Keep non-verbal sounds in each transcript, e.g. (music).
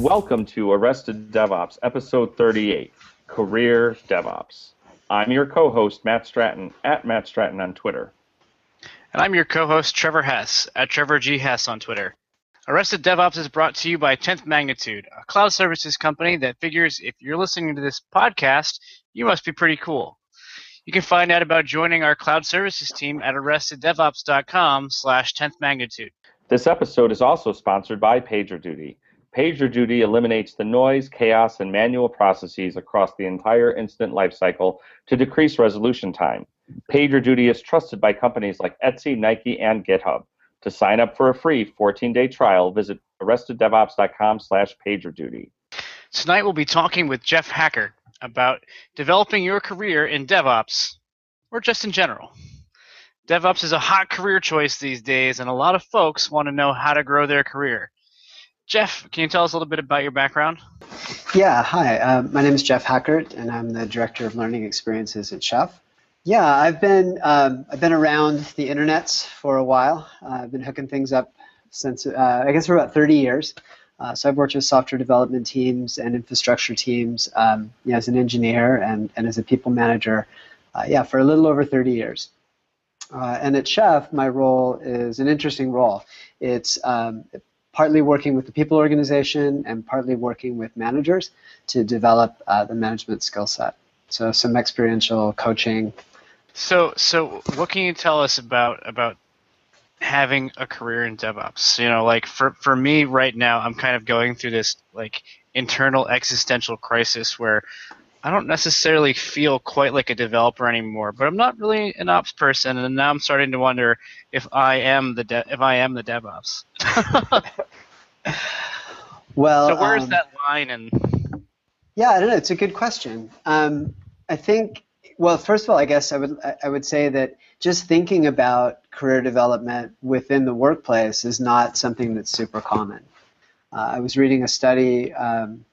Welcome to Arrested DevOps, episode 38 Career DevOps. I'm your co host, Matt Stratton, at Matt Stratton on Twitter. And I'm your co host, Trevor Hess, at Trevor G. Hess on Twitter. Arrested DevOps is brought to you by 10th Magnitude, a cloud services company that figures if you're listening to this podcast, you must be pretty cool. You can find out about joining our cloud services team at arresteddevops.com slash 10th magnitude. This episode is also sponsored by PagerDuty. PagerDuty eliminates the noise, chaos, and manual processes across the entire incident lifecycle to decrease resolution time. PagerDuty is trusted by companies like Etsy, Nike, and GitHub. To sign up for a free 14-day trial, visit arresteddevops.com slash pagerduty. Tonight we'll be talking with Jeff Hackert about developing your career in DevOps, or just in general. DevOps is a hot career choice these days, and a lot of folks want to know how to grow their career. Jeff, can you tell us a little bit about your background? Yeah, hi. Uh, my name is Jeff Hackert, and I'm the Director of Learning Experiences at Chef. Yeah, I've been um, I've been around the internets for a while. Uh, I've been hooking things up since uh, I guess for about 30 years. Uh, so I've worked with software development teams and infrastructure teams, um, you know, as an engineer and, and as a people manager. Uh, yeah, for a little over 30 years. Uh, and at Chef, my role is an interesting role. It's um, partly working with the people organization and partly working with managers to develop uh, the management skill set. So some experiential coaching, so, so what can you tell us about about having a career in DevOps? You know, like for for me right now, I'm kind of going through this like internal existential crisis where I don't necessarily feel quite like a developer anymore, but I'm not really an ops person, and now I'm starting to wonder if I am the de- if I am the DevOps. (laughs) well, so where's um, that line? And yeah, I don't know. It's a good question. Um, I think well, first of all, I guess I would I would say that just thinking about career development within the workplace is not something that's super common. Uh, I was reading a study um,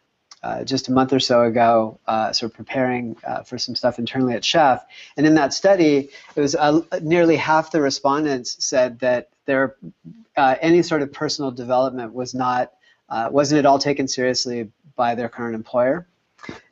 uh, just a month or so ago, uh, sort of preparing uh, for some stuff internally at Chef, and in that study, it was uh, nearly half the respondents said that their uh, any sort of personal development was not wasn't at all taken seriously by their current employer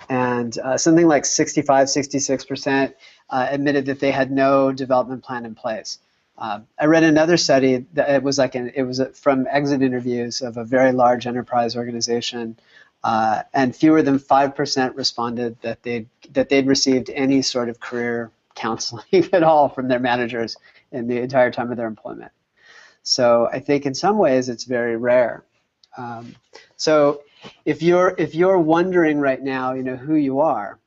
and uh, something like 65, 66% uh, admitted that they had no development plan in place. Um, I read another study that it was like an, it was from exit interviews of a very large enterprise organization, uh, and fewer than five percent responded that they that they'd received any sort of career counseling (laughs) at all from their managers in the entire time of their employment. So I think in some ways it's very rare. Um, so if you're if you're wondering right now, you know who you are,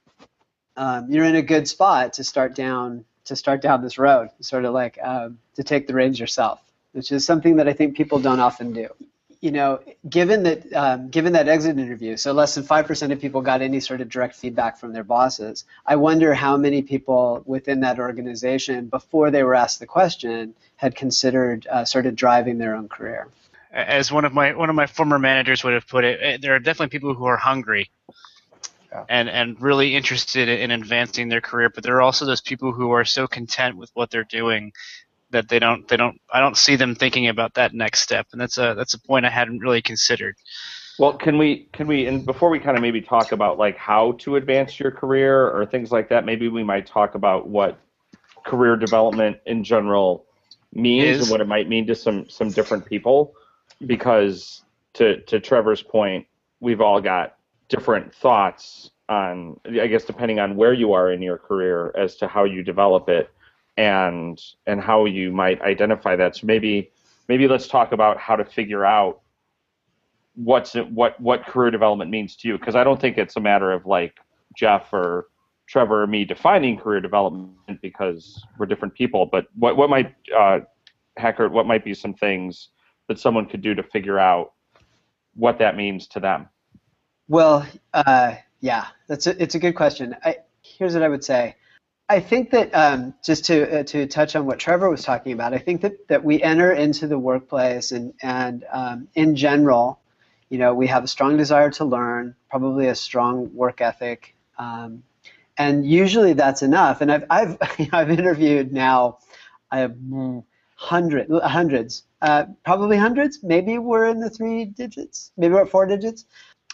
um, you're in a good spot to start down to start down this road, sort of like um, to take the reins yourself, which is something that I think people don't often do. You know, given that um, given that exit interview, so less than five percent of people got any sort of direct feedback from their bosses. I wonder how many people within that organization, before they were asked the question, had considered uh, sort of driving their own career as one of my one of my former managers would have put it, eh, there are definitely people who are hungry yeah. and and really interested in advancing their career, but there are also those people who are so content with what they're doing that they don't they don't I don't see them thinking about that next step, and that's a that's a point I hadn't really considered. Well, can we can we and before we kind of maybe talk about like how to advance your career or things like that, maybe we might talk about what career development in general means Is. and what it might mean to some some different people because to to Trevor's point, we've all got different thoughts on I guess depending on where you are in your career as to how you develop it and and how you might identify that. So maybe maybe let's talk about how to figure out what's it, what what career development means to you because I don't think it's a matter of like Jeff or Trevor or me defining career development because we're different people. But what what might uh, Hackert, what might be some things that someone could do to figure out what that means to them? Well, uh, yeah, that's a, it's a good question. I, here's what I would say. I think that um, just to uh, to touch on what Trevor was talking about, I think that, that we enter into the workplace and and um, in general, you know, we have a strong desire to learn, probably a strong work ethic, um, and usually that's enough. And I've I've (laughs) I've interviewed now, I have hundred hundreds uh, probably hundreds. Maybe we're in the three digits. Maybe we're at four digits.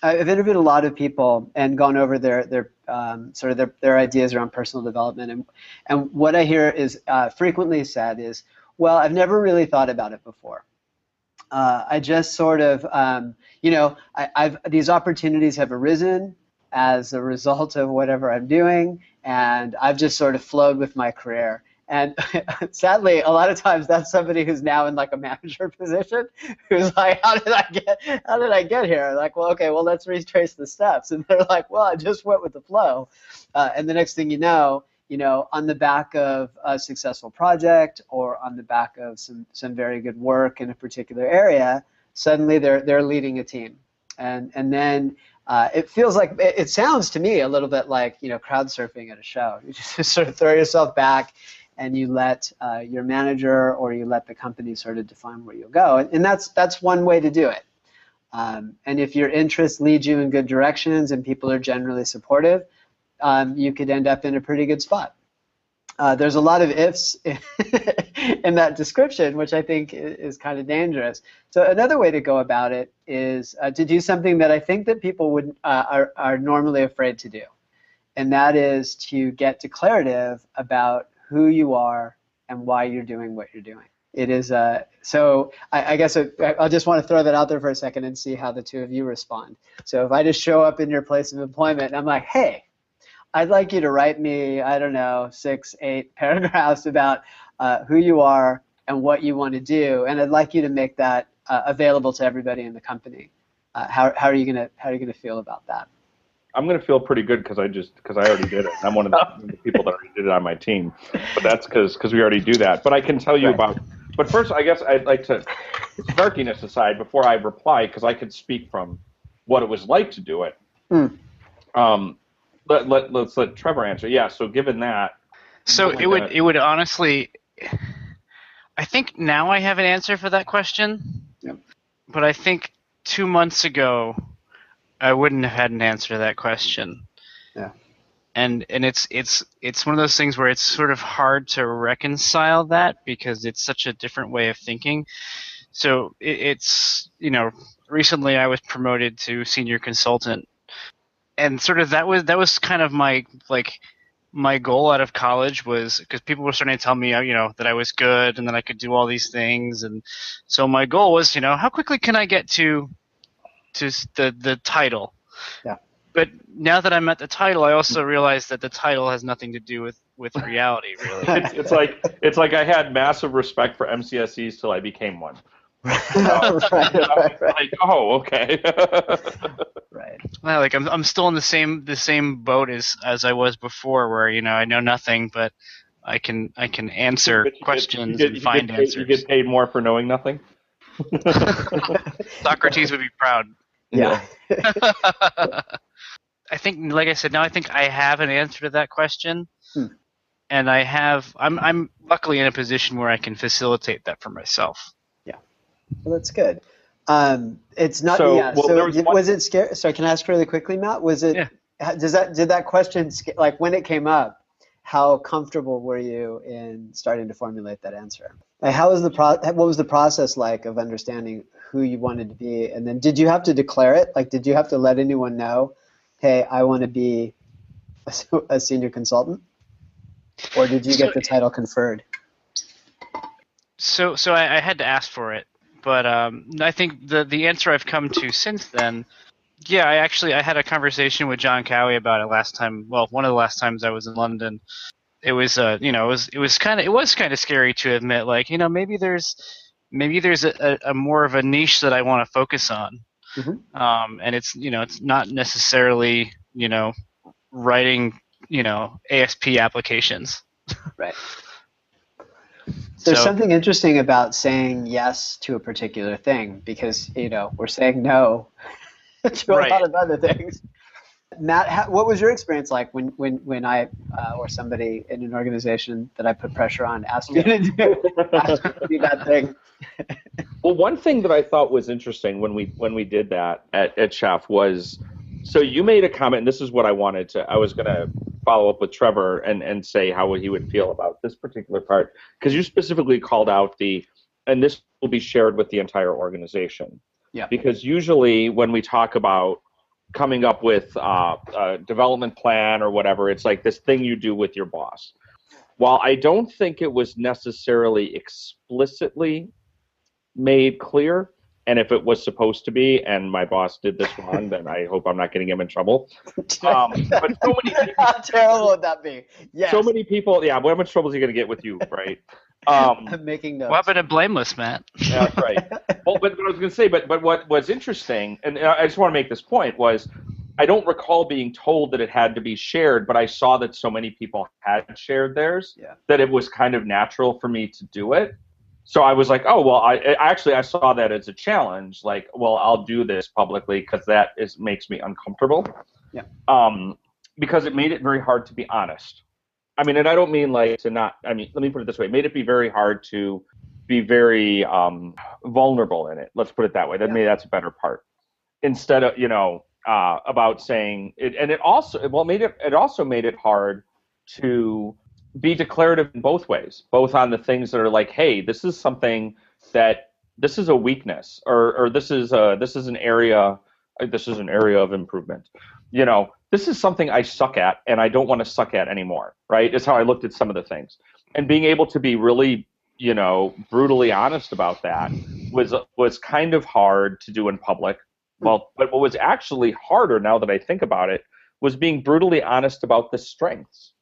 I've interviewed a lot of people and gone over their their um, sort of their, their ideas around personal development, and and what I hear is uh, frequently said is, well, I've never really thought about it before. Uh, I just sort of, um, you know, I, I've these opportunities have arisen as a result of whatever I'm doing, and I've just sort of flowed with my career. And (laughs) sadly, a lot of times that's somebody who's now in like a manager (laughs) position, who's like, "How did I get? How did I get here?" Like, well, okay, well, let's retrace the steps. (laughs) And they're like, "Well, I just went with the flow." Uh, and the next thing you know, you know, on the back of a successful project or on the back of some some very good work in a particular area, suddenly they're they're leading a team, and and then uh, it feels like it, it, sounds to me a little bit like you know crowd surfing at a show. You just sort of throw yourself back and you let uh, your manager or you let the company sort of define where you'll go. And, that's that's one way to do it. Um, and if your interests lead you in good directions and people are generally supportive, um, you could end up in a pretty good spot. Uh, there's a lot of ifs (laughs) in that description, which I think is kind of dangerous. So another way to go about it is uh, to do something that I think that people would uh, are, are normally afraid to do, and that is to get declarative about who you are and why you're doing what you're doing. It is uh, so. I, I guess I, I just want to throw that out there for a second and see how the two of you respond. So if I just show up in your place of employment and I'm like, "Hey, I'd like you to write me, I don't know, six, eight (laughs) paragraphs about uh, who you are and what you want to do, and I'd like you to make that uh, available to everybody in the company." Uh, how, how are you gonna how are you gonna feel about that? I'm going to feel pretty good because I just because I already did it. I'm one of (laughs) the, people that already did it on my team, but that's because because we already do that. But I can tell you right. about. But first, I guess I'd like to snarkiness aside before I reply because I could speak from what it was like to do it. Mm. Um, let, let let's let Trevor answer. Yeah. So given that. So it would it would honestly. I think now I have an answer for that question. Yep. But I think two months ago I wouldn't have had an answer to that question. Yeah. And and it's it's it's one of those things where it's sort of hard to reconcile that because it's such a different way of thinking. So it, it's you know recently I was promoted to senior consultant, and sort of that was that was kind of my like my goal out of college was because people were starting to tell me, oh, you know, that I was good and that I could do all these things, and so my goal was, you know, how quickly can I get to to the the title. Yeah. But now that I'm at the title, I also realize that the title has nothing to do with with reality. Really, (laughs) it's, it's like it's like I had massive respect for MCSEs till I became one. (laughs) right, right, right. (laughs) Like, oh, okay. right. Well, like I'm, I'm still in the same the same boat as as I was before, where you know I know nothing, but I can I can answer questions get, and find paid, answers. You get paid more for knowing nothing. Socrates would be proud. Yeah. (laughs) I think, like I said, now I think I have an answer to that question, hmm. and I have. I'm I'm luckily in a position where I can facilitate that for myself. Yeah, well, that's good. Um, it's not. So, yeah. Well, so was, was, it scary? Sorry, can I ask really quickly, Matt? Was it? Yeah. Does that did that question like when it came up? How comfortable were you in starting to formulate that answer? Like, how was the pro- What was the process like of understanding who you wanted to be, and then did you have to declare it? Like, did you have to let anyone know, hey, I want to be a, a senior consultant, or did you so, get the title conferred? So, so I, I had to ask for it, but um, I think the the answer I've come to since then. Yeah, I actually I had a conversation with Jon Cowie about it last time. Well, one of the last times I was in London, it was uh you know it was it was kind of it was kind of scary to admit like you know maybe there's maybe there's a, a, a more of a niche that I want to focus on. Mm-hmm. Um, and it's you know it's not necessarily you know writing you know ASP applications. (laughs) Right. There's so, something interesting about saying yes to a particular thing because you know we're saying no (laughs) to a right. lot of other things. Matt, how, what was your experience like when when when I uh, or somebody in an organization that I put pressure on asked you to do, (laughs) asked you to do that thing? well, one thing that I thought was interesting when we when we did that at, at Chef was so you made a comment, and this is what I wanted to. I was going to follow up with Trevor and and say how he would feel about this particular part because you specifically called out the, and this will be shared with the entire organization. Yeah. Because usually when we talk about coming up with uh, a development plan or whatever. It's like this thing you do with your boss. While I don't think it was necessarily explicitly made clear, and if it was supposed to be, and my boss did this wrong, then I hope I'm not getting him in trouble. (laughs) Um, but so many people, How terrible would that be? Yes. so many people, yeah. How much trouble is he going to get with you, right? Um, (laughs) I'm making notes. What happened to blameless, Matt? that's right. (laughs) Well, but, but I was going to say, but but what was interesting, and I just want to make this point was, I don't recall being told that it had to be shared, but I saw that so many people had shared theirs Yeah. that it was kind of natural for me to do it. So I was like, oh well, I, I actually I saw that as a challenge. Like, well, I'll do this publicly because that is makes me uncomfortable. Yeah. Um, because it made it very hard to be honest. I mean, and I don't mean like to not. I mean, let me put it this way: made it be very hard to be very um, vulnerable in it. Let's put it that way. That Yeah. maybe that's a better part. Instead of you know uh, about saying it, and it also well made it it also made it hard to be declarative in both ways, both on the things that are like, hey, this is something that this is a weakness, or or this is a this is an area this is an area of improvement. You know, this is something I suck at and I don't want to suck at anymore, right? Is how I looked at some of the things. And being able to be really, you know, brutally honest about that was was kind of hard to do in public. Well, but what was actually harder now that I think about it was being brutally honest about the strengths.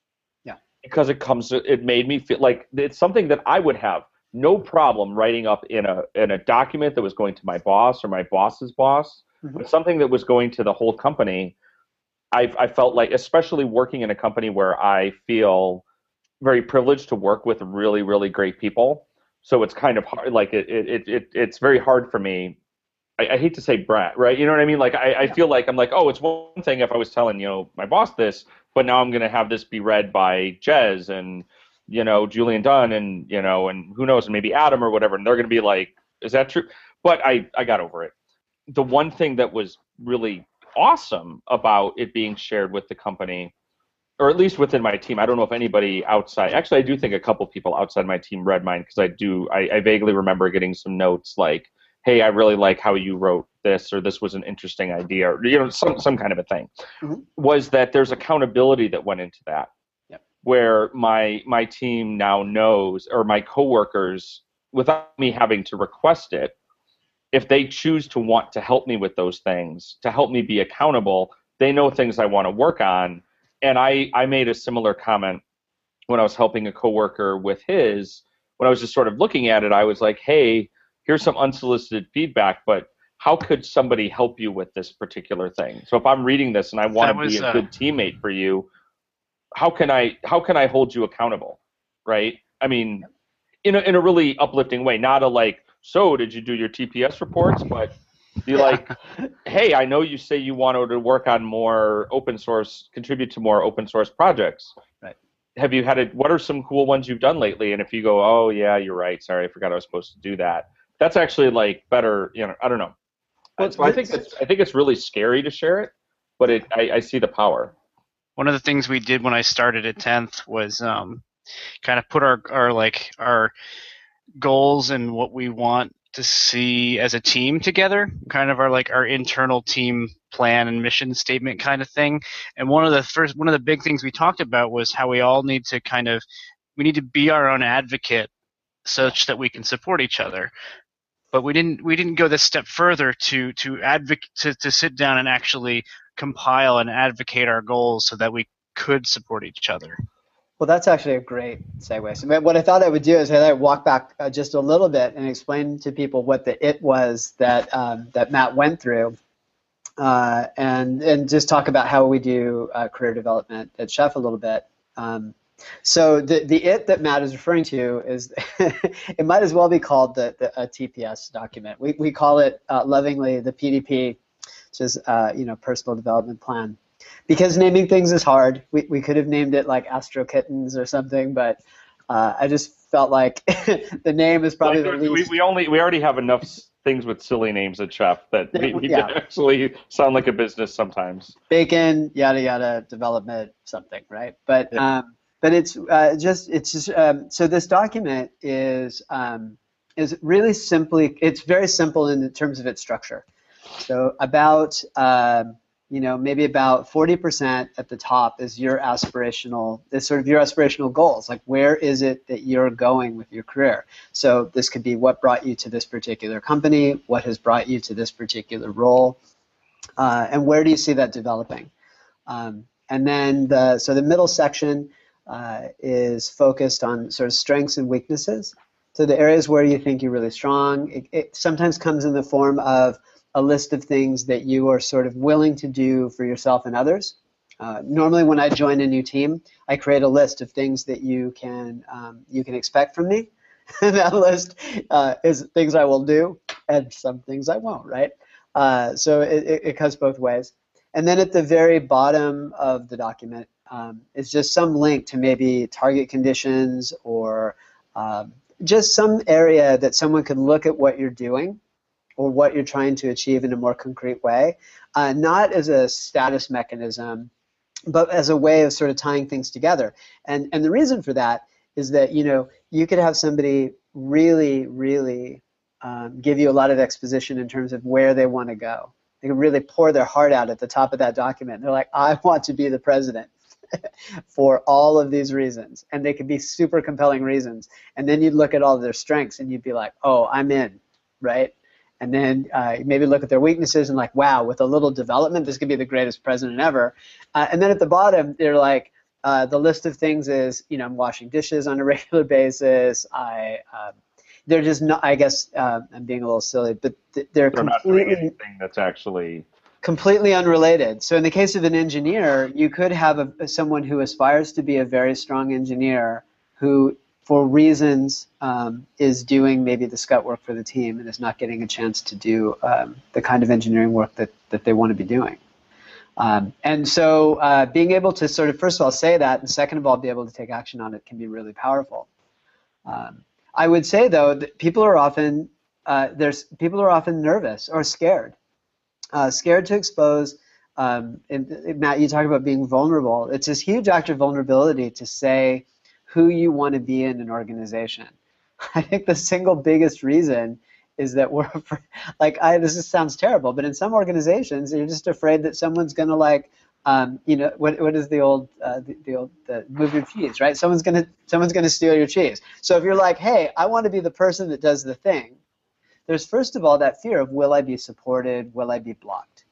Yeah. Because it comes it made me feel like it's something that I would have no problem writing up in a in a document that was going to my boss or my boss's boss, Mhm. but something that was going to the whole company. I I felt like, especially working in a company where I feel very privileged to work with really really great people. So it's kind of hard. Like it it it, it it's very hard for me. I, I hate to say brat, right? You know what I mean? Like I, I feel like I'm like, oh, it's one thing if I was telling you know my boss this, but now I'm gonna have this be read by Jez and you know Julian Dunn and you know and who knows and maybe Adam or whatever, and they're gonna be like, is that true? But I I got over it. The one thing that was really awesome about it being shared with the company or at least within my team. I don't know if anybody outside. Actually, I do think a couple people outside my team read mine because I do. I, I vaguely remember getting some notes like, "Hey, I really like how you wrote this," or "This was an interesting idea," or you know, some some kind of a thing. Mhm. Was that there's accountability that went into that, Yep. where my my team now knows, or my coworkers, without me having to request it, if they choose to want to help me with those things, to help me be accountable, they know things I want to work on and I, I made a similar comment when I was helping a coworker with his. When I was just sort of looking at it, I was like, "Hey, here's some unsolicited feedback, but how could somebody help you with this particular thing?" So if I'm reading this and I want to be a uh, good teammate for you, how can I how can I hold you accountable, right? I mean, in a in a really uplifting way, not a like, "So did you do your TPS reports?" but be like, hey, I know you say you wanted to work on more open source, contribute to more open source projects. Right. Have you had it? What are some cool ones you've done lately? And if you go, oh yeah, you're right. Sorry, I forgot I was supposed to do that. That's actually like better. You know, I don't know. Well, so I think it's I think it's really scary to share it, but it I, I see the power. one of the things we did when I started at 10th was um, kind of put our, our like our goals and what we want to see as a team together, kind of our like our internal team plan and mission statement kind of thing. And one of the first one of the big things we talked about was how we all need to kind of we need to be our own advocate such that we can support each other. But we didn't we didn't go this step further to to advocate to, to sit down and actually compile and advocate our goals so that we could support each other. Well, that's actually a great segue. So what I thought I would do is I'd walk back uh, just a little bit and explain to people what the it was that um, that Matt went through, uh, and and just talk about how we do uh, career development at Chef a little bit. Um, so the the it that Matt is referring to is (laughs) it might as well be called the, the a TPS document. We we call it uh, lovingly the PDP, which is uh, you know personal development plan because naming things is hard. We, we could have named it like Astro Kittens or something, but uh, I just felt like (laughs) the name is probably Like, the we, least. we only we already have enough things with silly names at Chef that we, we (laughs) Yeah. can (laughs) actually sound like a business sometimes. bacon, yada yada, development, something, right? But Yeah. um, but it's uh, just it's just um, so this document is um, is really simply it's very simple in terms of its structure. So about um, you know, maybe about 40% at the top is your aspirational, is sort of your aspirational goals. Like, where is it that you're going with your career? So, this could be what brought you to this particular company, what has brought you to this particular role, uh, and where do you see that developing? Um, and then, the, so the middle section uh, is focused on sort of strengths and weaknesses. So, the areas where you think you're really strong, it, it sometimes comes in the form of a list of things that you are sort of willing to do for yourself and others. Uh, normally, when I join a new team, I create a list of things that you can um, you can expect from me. (laughs) that list uh, is things I will do and some things I won't. Right. Uh, so it, it, it, cuts both ways. And then at the very bottom of the document um, is just some link to maybe target conditions or um, just some area that someone could look at what you're doing or what you're trying to achieve in a more concrete way, uh, not as a status mechanism, but as a way of sort of tying things together. And and the reason for that is that you know you could have somebody really really um, give you a lot of exposition in terms of where they want to go. They can really pour their heart out at the top of that document. They're like, I want to be the president. (laughs) for all of these reasons and they could be super compelling reasons and then you'd look at all their strengths and you'd be like oh i'm in right and then uh, maybe look at their weaknesses and like, wow, with a little development, this could be the greatest president ever. Uh, and then at the bottom, they're like, uh, the list of things is, you know, I'm washing dishes on a (laughs) regular basis. I, um, they're just not. I guess uh, I'm being a little silly, but they're, they're completely anything that's actually completely unrelated. So in the case of an engineer, you could have a, someone who aspires to be a very strong engineer who for reasons, um, is doing maybe the scut work for the team and is not getting a chance to do um, the kind of engineering work that, that they want to be doing. Um, and so uh, being able to sort of, first of all, say that, and second of all, be able to take action on it can be really powerful. Um, I would say, though, that people are often, uh, there's, people are often nervous or scared. Uh, scared to expose um, and, Matt, you talk about being vulnerable. It's this huge act of vulnerability to say, who you want to be in an organization. (laughs) I think the single biggest reason is that we're (laughs) like I this is, sounds terrible, but in some organizations you're just afraid that someone's to like um, you know what what is the old uh, the, the, old the move your cheese right? Someone's gonna someone's gonna steal your cheese. So if you're like, hey, I want to be the person that does the thing, there's first of all that fear of will I be supported? Will I be blocked?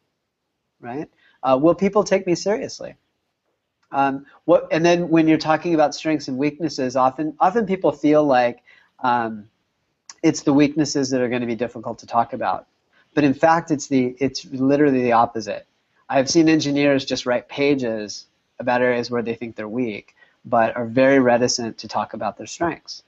Right? Uh, will people take me seriously? Um, what, and then when you're talking about strengths and weaknesses, often often people feel like um, it's the weaknesses that are going to be difficult to talk about. But in fact, it's the it's literally the opposite. I've seen engineers just write pages about areas where they think they're weak, but are very reticent to talk about their strengths.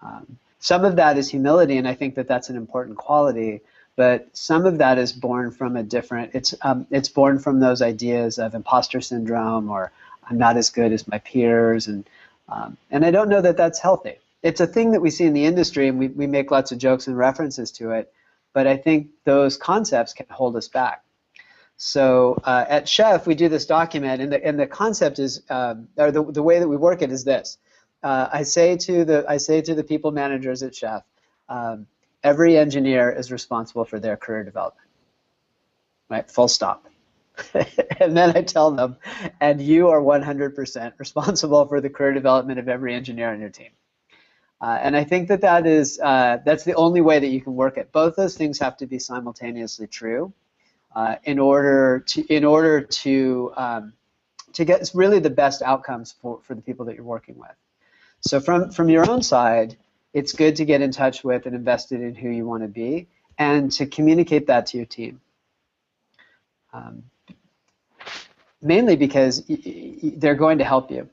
Um, some of that is humility, and I think that that's an important quality but some of that is born from a different it's um, it's born from those ideas of imposter syndrome or i'm not as good as my peers and um, and i don't know that that's healthy. It's a thing that we see in the industry and we, we make lots of jokes and references to it but i think those concepts can hold us back. So uh, at chef we do this document and the, and the concept is um, or the, the way that we work it is this. Uh, i say to the i say to the people managers at chef um, every engineer is responsible for their career development. Right? Full stop. (laughs) and then I tell them, and you are 100% responsible for the career development of every engineer on your team. Uh, and I think that that is uh, that's the only way that you can work it. Both those things have to be simultaneously true uh, in order to in order to um, to get really the best outcomes for, for the people that you're working with. So from from your own side, it's good to get in touch with and invested in who you want to be and to communicate that to your team. Um, mainly because they're going to help you.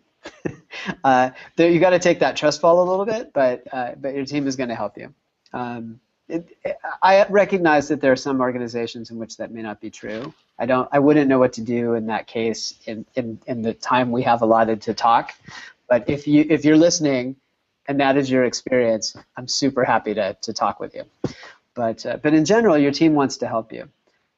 (laughs) uh, you got to take that trust fall a little bit, but uh, but your team is going to help you. Um, it, I recognize that there are some organizations in which that may not be true. I don't. I wouldn't know what to do in that case in, in, in the time we have allotted to talk. But if you if you're listening and that is your experience, I'm super happy to, to talk with you. But, uh, but in general, your team wants to help you.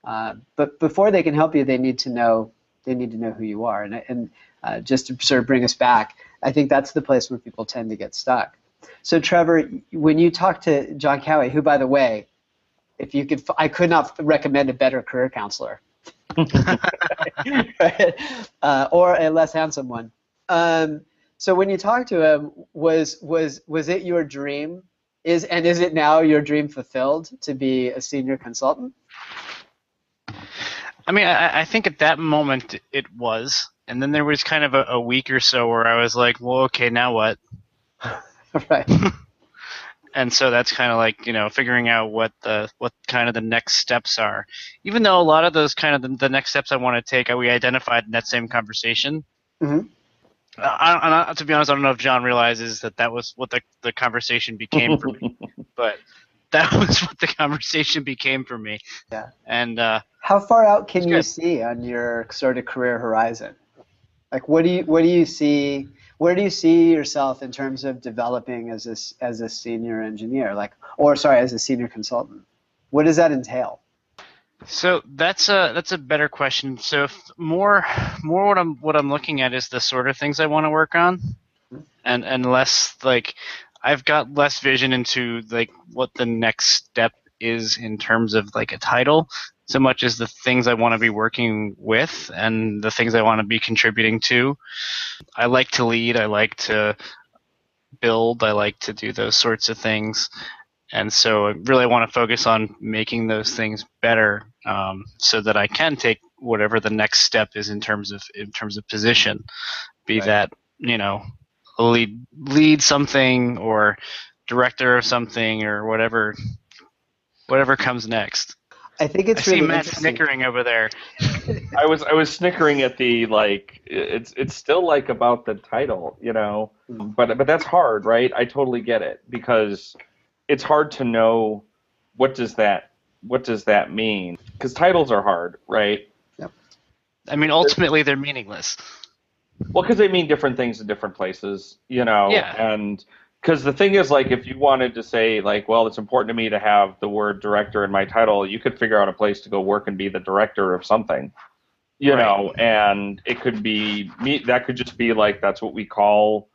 Uh, but before they can help you, they need to know they need to know who you are. And, and uh, just to sort of bring us back, I think that's the place where people tend to get stuck. So Trevor, when you talk to Jon Cowie, who by the way, if you could, I could not recommend a better career counselor. (laughs) uh, or a less handsome one. Um, so when you talked to him, was was was it your dream? Is and is it now your dream fulfilled to be a senior consultant? I mean, I, I think at that moment it was, and then there was kind of a, a week or so where I was like, well, okay, now what? (laughs) right. (laughs) and so that's kind of like you know figuring out what the what kind of the next steps are even though a lot of those kind of the, the next steps i want to take we identified in that same conversation Mhm. I, I, to be honest i don't know if john realizes that that was what the, the conversation became for me (laughs) but that (laughs) was what the conversation became for me Yeah. and uh, How far out can you good. see on your sort of career horizon? Like, what do you what do you see? Where do you see yourself in terms of developing as a as a senior engineer? Like, or sorry, as a senior consultant? What does that entail? So that's a that's a better question. So more more what I'm what I'm looking at is the sort of things I want to work on, and and less like I've got less vision into like what the next step is in terms of like a title, so much as the things I want to be working with and the things I want to be contributing to. I like to lead. I like to build. I like to do those sorts of things and so I really want to focus on making those things better um, so that I can take whatever the next step is in terms of in terms of position, be Right. that you know lead lead something or director of something or whatever whatever comes next. I think it's I see really Matt snickering over there. (laughs) I was I was snickering at the like it's it's still like about the title, you know. Mm. But but that's hard, right? I totally get it because it's hard to know what does that what does that mean? Cuz titles are hard, right? Yep. I mean, ultimately they're meaningless. Well, because they mean different things in different places, you know. Yeah. And because the thing is, like, if you wanted to say, like, well, it's important to me to have the word director in my title, you could figure out a place to go work and be the director of something, you Right. know. And it could be me. That could just be like that's what we call.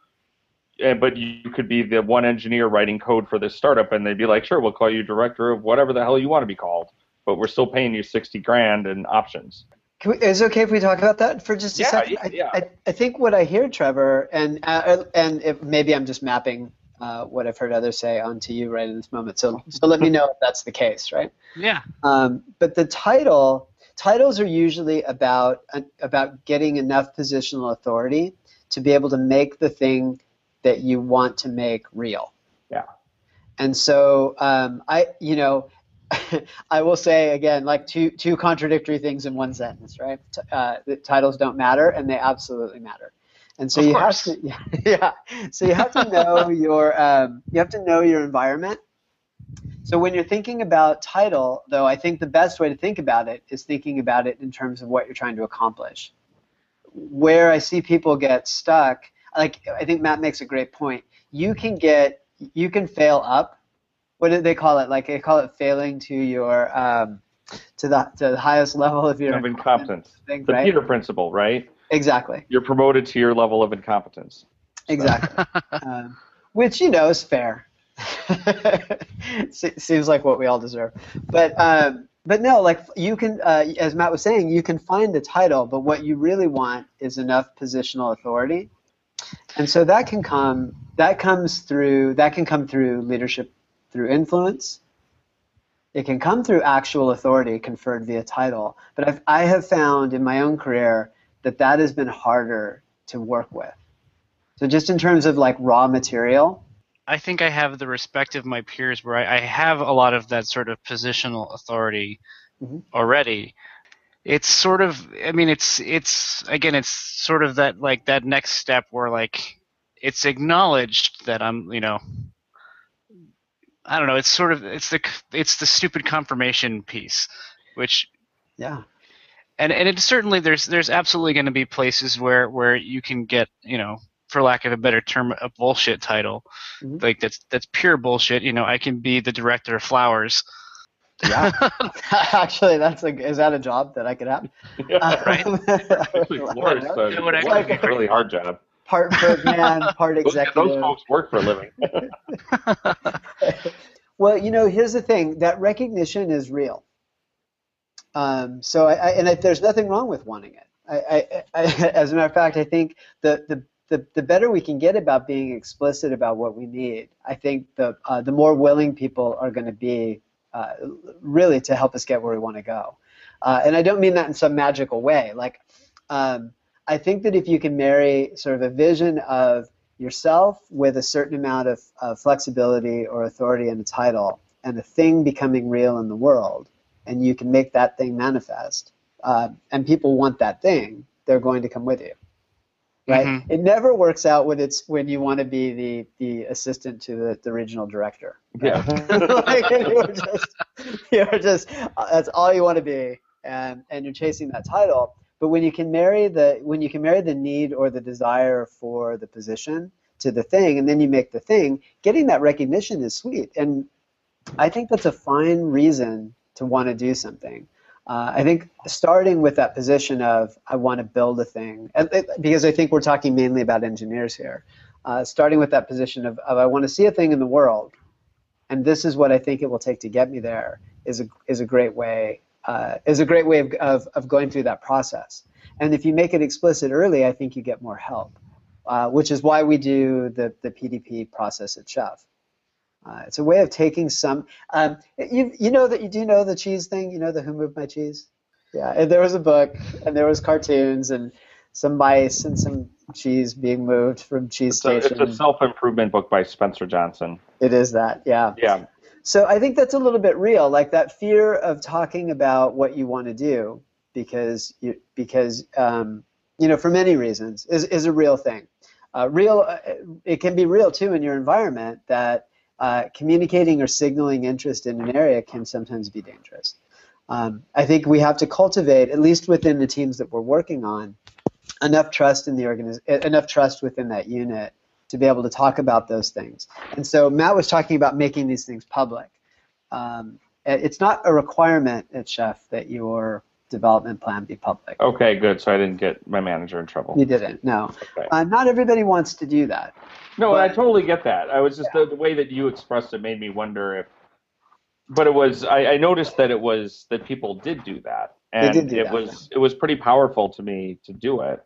Eh, But you could be the one engineer writing code for this startup, and they'd be like, "Sure, we'll call you director of whatever the hell you want to be called, but we're still paying you sixty grand in options." Can we, is it okay if we talk about that for just a Yeah, second? yeah, yeah. I, I, I think what I hear, Trevor, and uh, and if maybe I'm just mapping uh, what I've heard others say onto you right in this moment. So so let me know if that's the case, right? Yeah. Um, but the title titles are usually about uh, about getting enough positional authority to be able to make the thing that you want to make real. Yeah. And so um, I, you know, (laughs) I will say again, like two two contradictory things in one sentence, right? T- Uh, the titles don't matter, and they absolutely matter. And so Of you course. have to, (laughs) yeah. So you have to know (laughs) your um, you have to know your environment. So when you're thinking about title, though, I think the best way to think about it is thinking about it in terms of what you're trying to accomplish. Where I see people get stuck, like I think Matt makes a great point. You can get you can fail up. What do they call it? Like they call it failing to your um, to the to the highest level of your Of incompetence. thing, The right? Peter principle, right? Exactly. You're promoted to your level of incompetence. Exactly. (laughs) um, which you know is fair. (laughs) Se- Seems like what we all deserve. But um, but no, like you can, uh, as Matt was saying, you can find the title, but what you really want is enough positional authority, and so that can come that comes through that can come through leadership through influence. It can come through actual authority conferred via title, but I've, I have found in my own career that that has been harder to work with. So just in terms of like raw material, I think I have the respect of my peers where I, I have a lot of that sort of positional authority Mhm. already. It's sort of, I mean, it's it's again, it's sort of that like that next step where like it's acknowledged that I'm, you know, I don't know. It's sort of it's the it's the stupid confirmation piece, which yeah, and and it's certainly there's there's absolutely going to be places where where you can get you know for lack of a better term a bullshit title Mhm. like that's that's pure bullshit you know i can be the director of flowers yeah. (laughs) (laughs) Actually, that's a is that a job that I could have? Right. (laughs) Actually, Flores, uh, That would Flores actually is a really hard job. part Bergman, part Those, those executive. folks work for a living. well, you know, here's the thing: that recognition is real. Um, so I, I and I, there's nothing wrong with wanting it. I, I, as a matter of fact, I think the, the the, the better we can get about being explicit about what we need, I think the uh, the more willing people are going to be uh, really to help us get where we want to go. Uh, and I don't mean that in some magical way. Like, um, I think that if you can marry sort of a vision of yourself with a certain amount of, of flexibility or authority in a title, and a thing becoming real in the world, and you can make that thing manifest, uh, and people want that thing, they're going to come with you right? Mm-hmm. It never works out when it's when you want to be the the assistant to the, the regional director. Yeah, (laughs) like, you're just you're just that's all you want to be, and and you're chasing that title. But when you can marry the when you can marry the need or the desire for the position to the thing, and then you make the thing, getting that recognition is sweet, and I think that's a fine reason to want to do something. Uh, I think starting with that position of I want to build a thing, because I think we're talking mainly about engineers here. Uh, starting with that position of, of I want to see a thing in the world, and this is what I think it will take to get me there is a is a great way uh, is a great way of, of, of going through that process. And if you make it explicit early, I think you get more help, uh, which is why we do the the PDP process at Chef. Uh, it's a way of taking some. Um, you you know that you do know the cheese thing. You know the Who Moved My Cheese. Yeah, and there was a book, and there was cartoons, and some mice and some cheese being moved from cheese it's station. A, it's a self improvement book by Spencer Johnson. It is that, yeah. Yeah. So I think that's a little bit real, like that fear of talking about what you want to do, because you because um, you know for many reasons is is a real thing. Uh, real, uh, it can be real too in your environment that uh, communicating or signaling interest in an area can sometimes be dangerous. Um, I think we have to cultivate, at least within the teams that we're working on, enough trust in the organiz- enough trust within that unit to be able to talk about those things. And so Matt was talking about making these things public. Um, it's not a requirement at Chef that your development plan be public. Okay, good. So I didn't get my manager in trouble. You didn't. No. Okay. Uh, not everybody wants to do that. No, but, I totally get that. I was just yeah. the, the, way that you expressed it made me wonder if. But it was I, I noticed that it was that people did do that, and do it that, was yeah. it was pretty powerful to me to do it.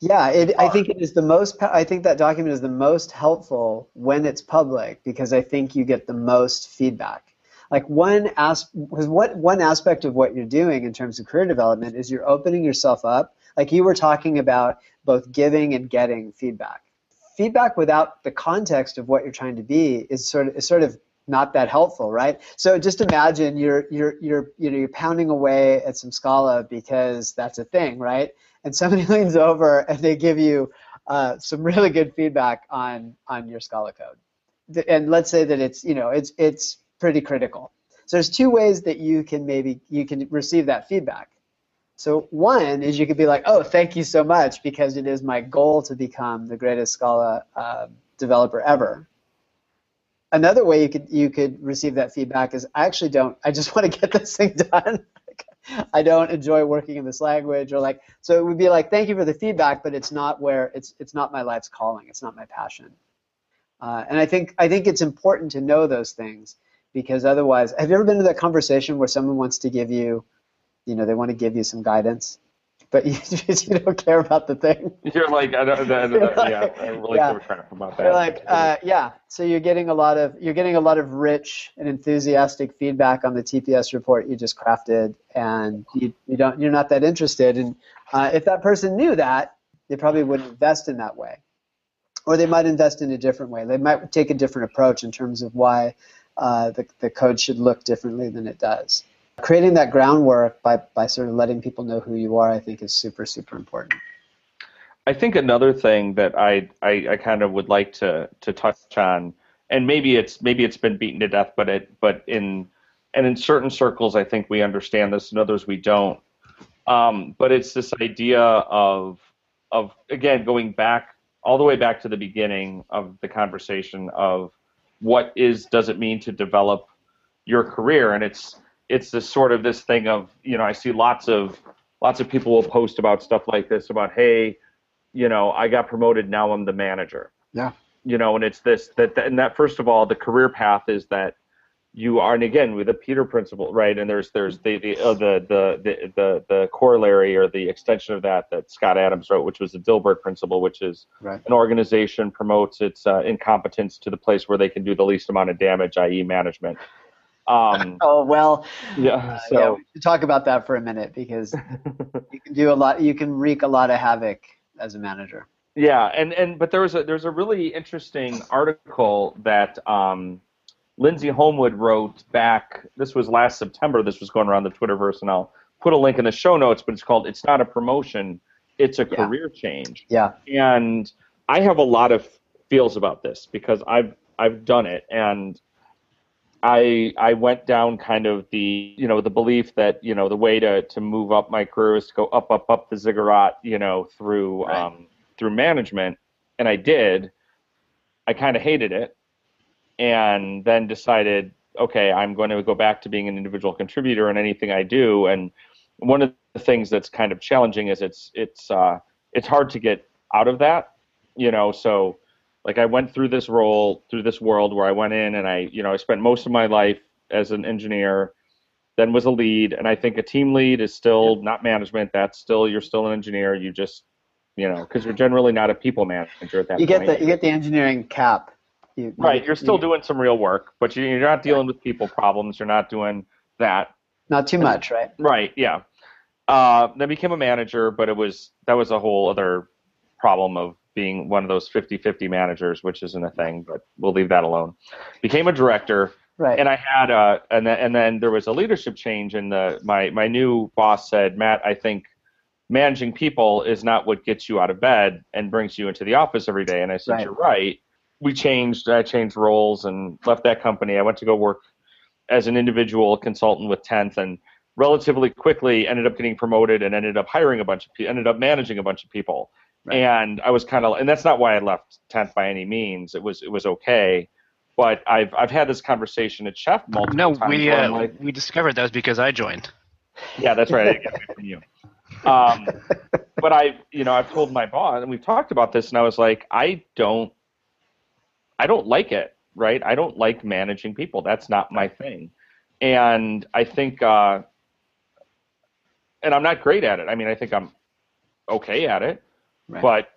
Yeah, it, I think it is the most. I think that document is the most helpful when it's public because I think you get the most feedback like one as because what one aspect of what you're doing in terms of career development is you're opening yourself up. Like you were talking about both giving and getting feedback. Feedback without the context of what you're trying to be is sort of is sort of not that helpful right? So just imagine you're you're you're you know you're pounding away at some scala because that's a thing right? And somebody (laughs) leans over and they give you uh, some really good feedback on on your scala code. And let's say that it's you know it's it's pretty critical. So there's two ways that you can maybe you can receive that feedback. So one is you could be like, oh, thank you so much because it is my goal to become the greatest Scala uh, developer ever. Another way you could you could receive that feedback is I actually don't. I just (laughs) want to get this thing done. (laughs) I don't enjoy working in this language, or like so it would be like thank you for the feedback, but it's not where it's it's not my life's calling. It's not my passion. Uh, and I think I think it's important to know those things because otherwise, have you ever been in that conversation where someone wants to give you, you know, they want to give you some guidance, but (laughs) you, you don't care about the thing? You're like, I don't, I don't, like, yeah, (laughs) I really yeah. crap about that. You're like, uh, yeah. So you're getting a lot of you're getting a lot of rich and enthusiastic feedback on the TPS report you just crafted, and you, you don't you're not that interested. And uh, if that person knew that, they probably wouldn't invest in that way, or they might invest in a different way. They might take a different approach in terms of why uh, the, the code should look differently than it does. Creating that groundwork by, by sort of letting people know who you are, I think, is super, super important. I think another thing that I, I, I kind of would like to, to touch on, and maybe it's maybe it's been beaten to death, but it but in and in certain circles I think we understand this, and others we don't. Um, but it's this idea of of again going back all the way back to the beginning of the conversation of what is does it mean to develop your career? And it's it's this sort of this thing of you know i see lots of lots of people will post about stuff like this about hey you know i got promoted now i'm the manager. Yeah. You know and it's this that that and that first of all the career path is that you are, and again with the Peter principle, right? And there's there's the the, uh, the, the the the the corollary or the extension of that that Scott Adams wrote, which was the Dilbert principle, which is right. an organization promotes its uh, incompetence to the place where they can do the least amount of damage, i.e., management. Um, (laughs) oh well, yeah. Uh, so yeah, we talk about that for a minute because (laughs) you can do a lot. You can wreak a lot of havoc as a manager. Yeah, and and but there was a there's a really interesting article that. Um, Lindsay Holmwood wrote back, this was last September, this was going around the Twitterverse, and I'll put a link in the show notes, but it's called It's Not a Promotion, It's a yeah. Career Change. Yeah. And I have a lot of feels about this because I've I've done it and I I went down kind of the you know the belief that you know the way to to move up my career is to go up up up the ziggurat you know through right. um, through management and I did I kind of hated it and then decided, okay, I'm going to go back to being an individual contributor in anything I do. And one of the things that's kind of challenging is it's it's uh, it's hard to get out of that, you know. So like I went through this role through this world where I went in and I you know I spent most of my life as an engineer, then was a lead, and I think a team lead is still not management. That's still you're still an engineer. You just you know because you're generally not a people manager at that you point. get the you get the engineering cap you, right, you're still you, doing some real work, but you're not dealing with people problems. You're not doing that. Not too much, right? Right, yeah. Uh, then became a manager, but it was that was a whole other problem of being one of those 50-50 managers, which isn't a thing, but we'll leave that alone. Became a director, right? And I had a, and then and then there was a leadership change, and the my my new boss said, Matt, I think managing people is not what gets you out of bed and brings you into the office every day. And I said, right. you're right we changed. I changed roles and left that company. I went to go work as an individual consultant with Tenth, and relatively quickly ended up getting promoted and ended up hiring a bunch of people, ended up managing a bunch of people. Right. And I was kind of, and that's not why I left Tenth by any means. It was it was okay, but I've I've had this conversation at Chef multiple no, times. No, we uh, like, we discovered that was because I joined. Yeah, that's right. I didn't get it from you. Um, but I, you know, I've told my boss, and we've talked about this, and I was like, I don't I don't like it, right? I don't like managing people. That's not my thing. And I think, uh, and I'm not great at it. I mean, I think I'm okay at it, right. but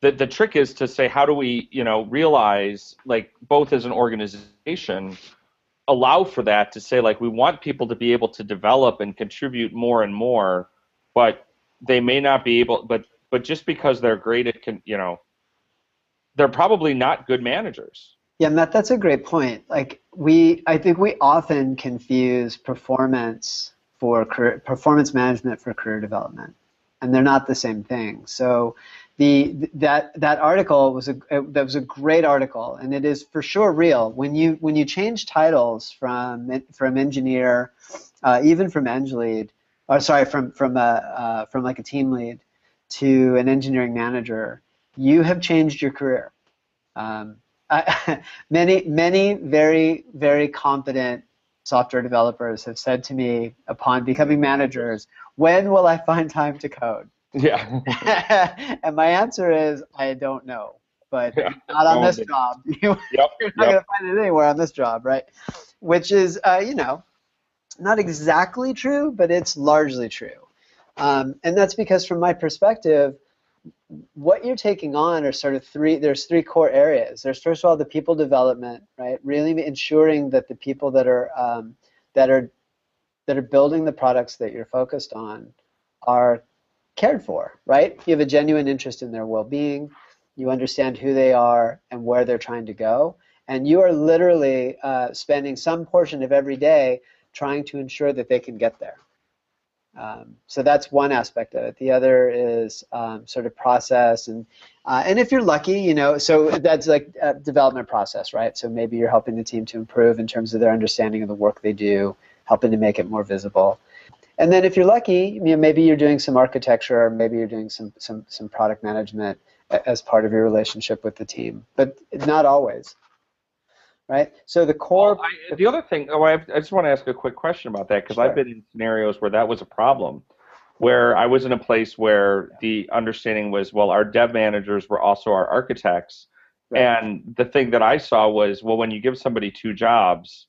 the the trick is to say, how do we, you know, realize like both as an organization, allow for that to say like we want people to be able to develop and contribute more and more, but they may not be able, but but just because they're great at, can, you know, they're probably not good managers. Yeah, Matt, that's a great point. Like we, I think we often confuse performance for career, performance management for career development, and they're not the same thing. So, the that that article was a that was a great article, and it is for sure real. When you when you change titles from from engineer, uh, even from eng lead, or sorry, from from a uh, from like a team lead to an engineering manager, you have changed your career. Um, I, (laughs) many, many very, very competent software developers have said to me upon becoming managers, when will I find time to code? Yeah. (laughs) and my answer is, I don't know. But yeah. not on this job. (laughs) Yep. You're not yep. going to find it anywhere on this job, right? Which is, uh, you know, not exactly true, but it's largely true. Um, and that's because, from my perspective, what you're taking on are sort of three there's three core areas. There's first of all the people development right? Really ensuring that the people that are um, that are that are building the products that you're focused on are cared for right? You have a genuine interest in their well-being. You understand who they are and where they're trying to go. And you are literally uh, spending some portion of every day trying to ensure that they can get there um, so that's one aspect of it. The other is um, sort of process, and uh, and if you're lucky, you know, so that's like development process, right? So maybe you're helping the team to improve in terms of their understanding of the work they do, helping to make it more visible. And then if you're lucky, you know, maybe you're doing some architecture, or maybe you're doing some some some product management as part of your relationship with the team, but not always right? So the core. Well, I, the other thing, oh, I, I just want to ask a quick question about that because sure. I've been in scenarios where that was a problem, where I was in a place where the understanding was, well, our dev managers were also our architects, right. and the thing that I saw was, well, when you give somebody two jobs,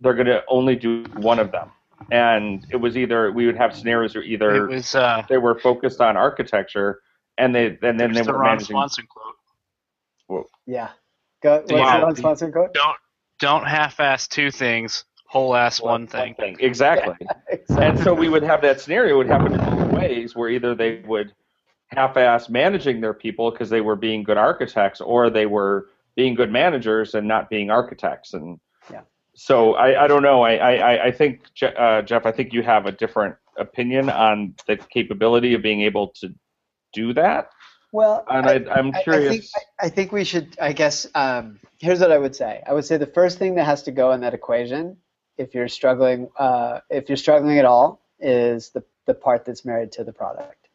they're going to only do one of them. And it was either we would have scenarios where either It was uh, they were focused on architecture and they and then they there's the were Ron managing. Swanson quote. Yeah. Go. What's Wow. the non-sponsored quote? Don't don't half-ass two things, whole-ass one thing. (laughs) Exactly. and so we would have that scenario would happen in both ways where either they would half-ass managing their people because they were being good architects or they were being good managers and not being architects and Yeah. so I, I don't know I, I, I think Je- uh, Jeff I think you have a different opinion on the capability of being able to do that Well, and I, am curious I think, I, I think we should, I guess, um, here's what I would say. I would say the first thing that has to go in that equation, if you're struggling, uh, if you're struggling at all, is the, the part that's married to the product,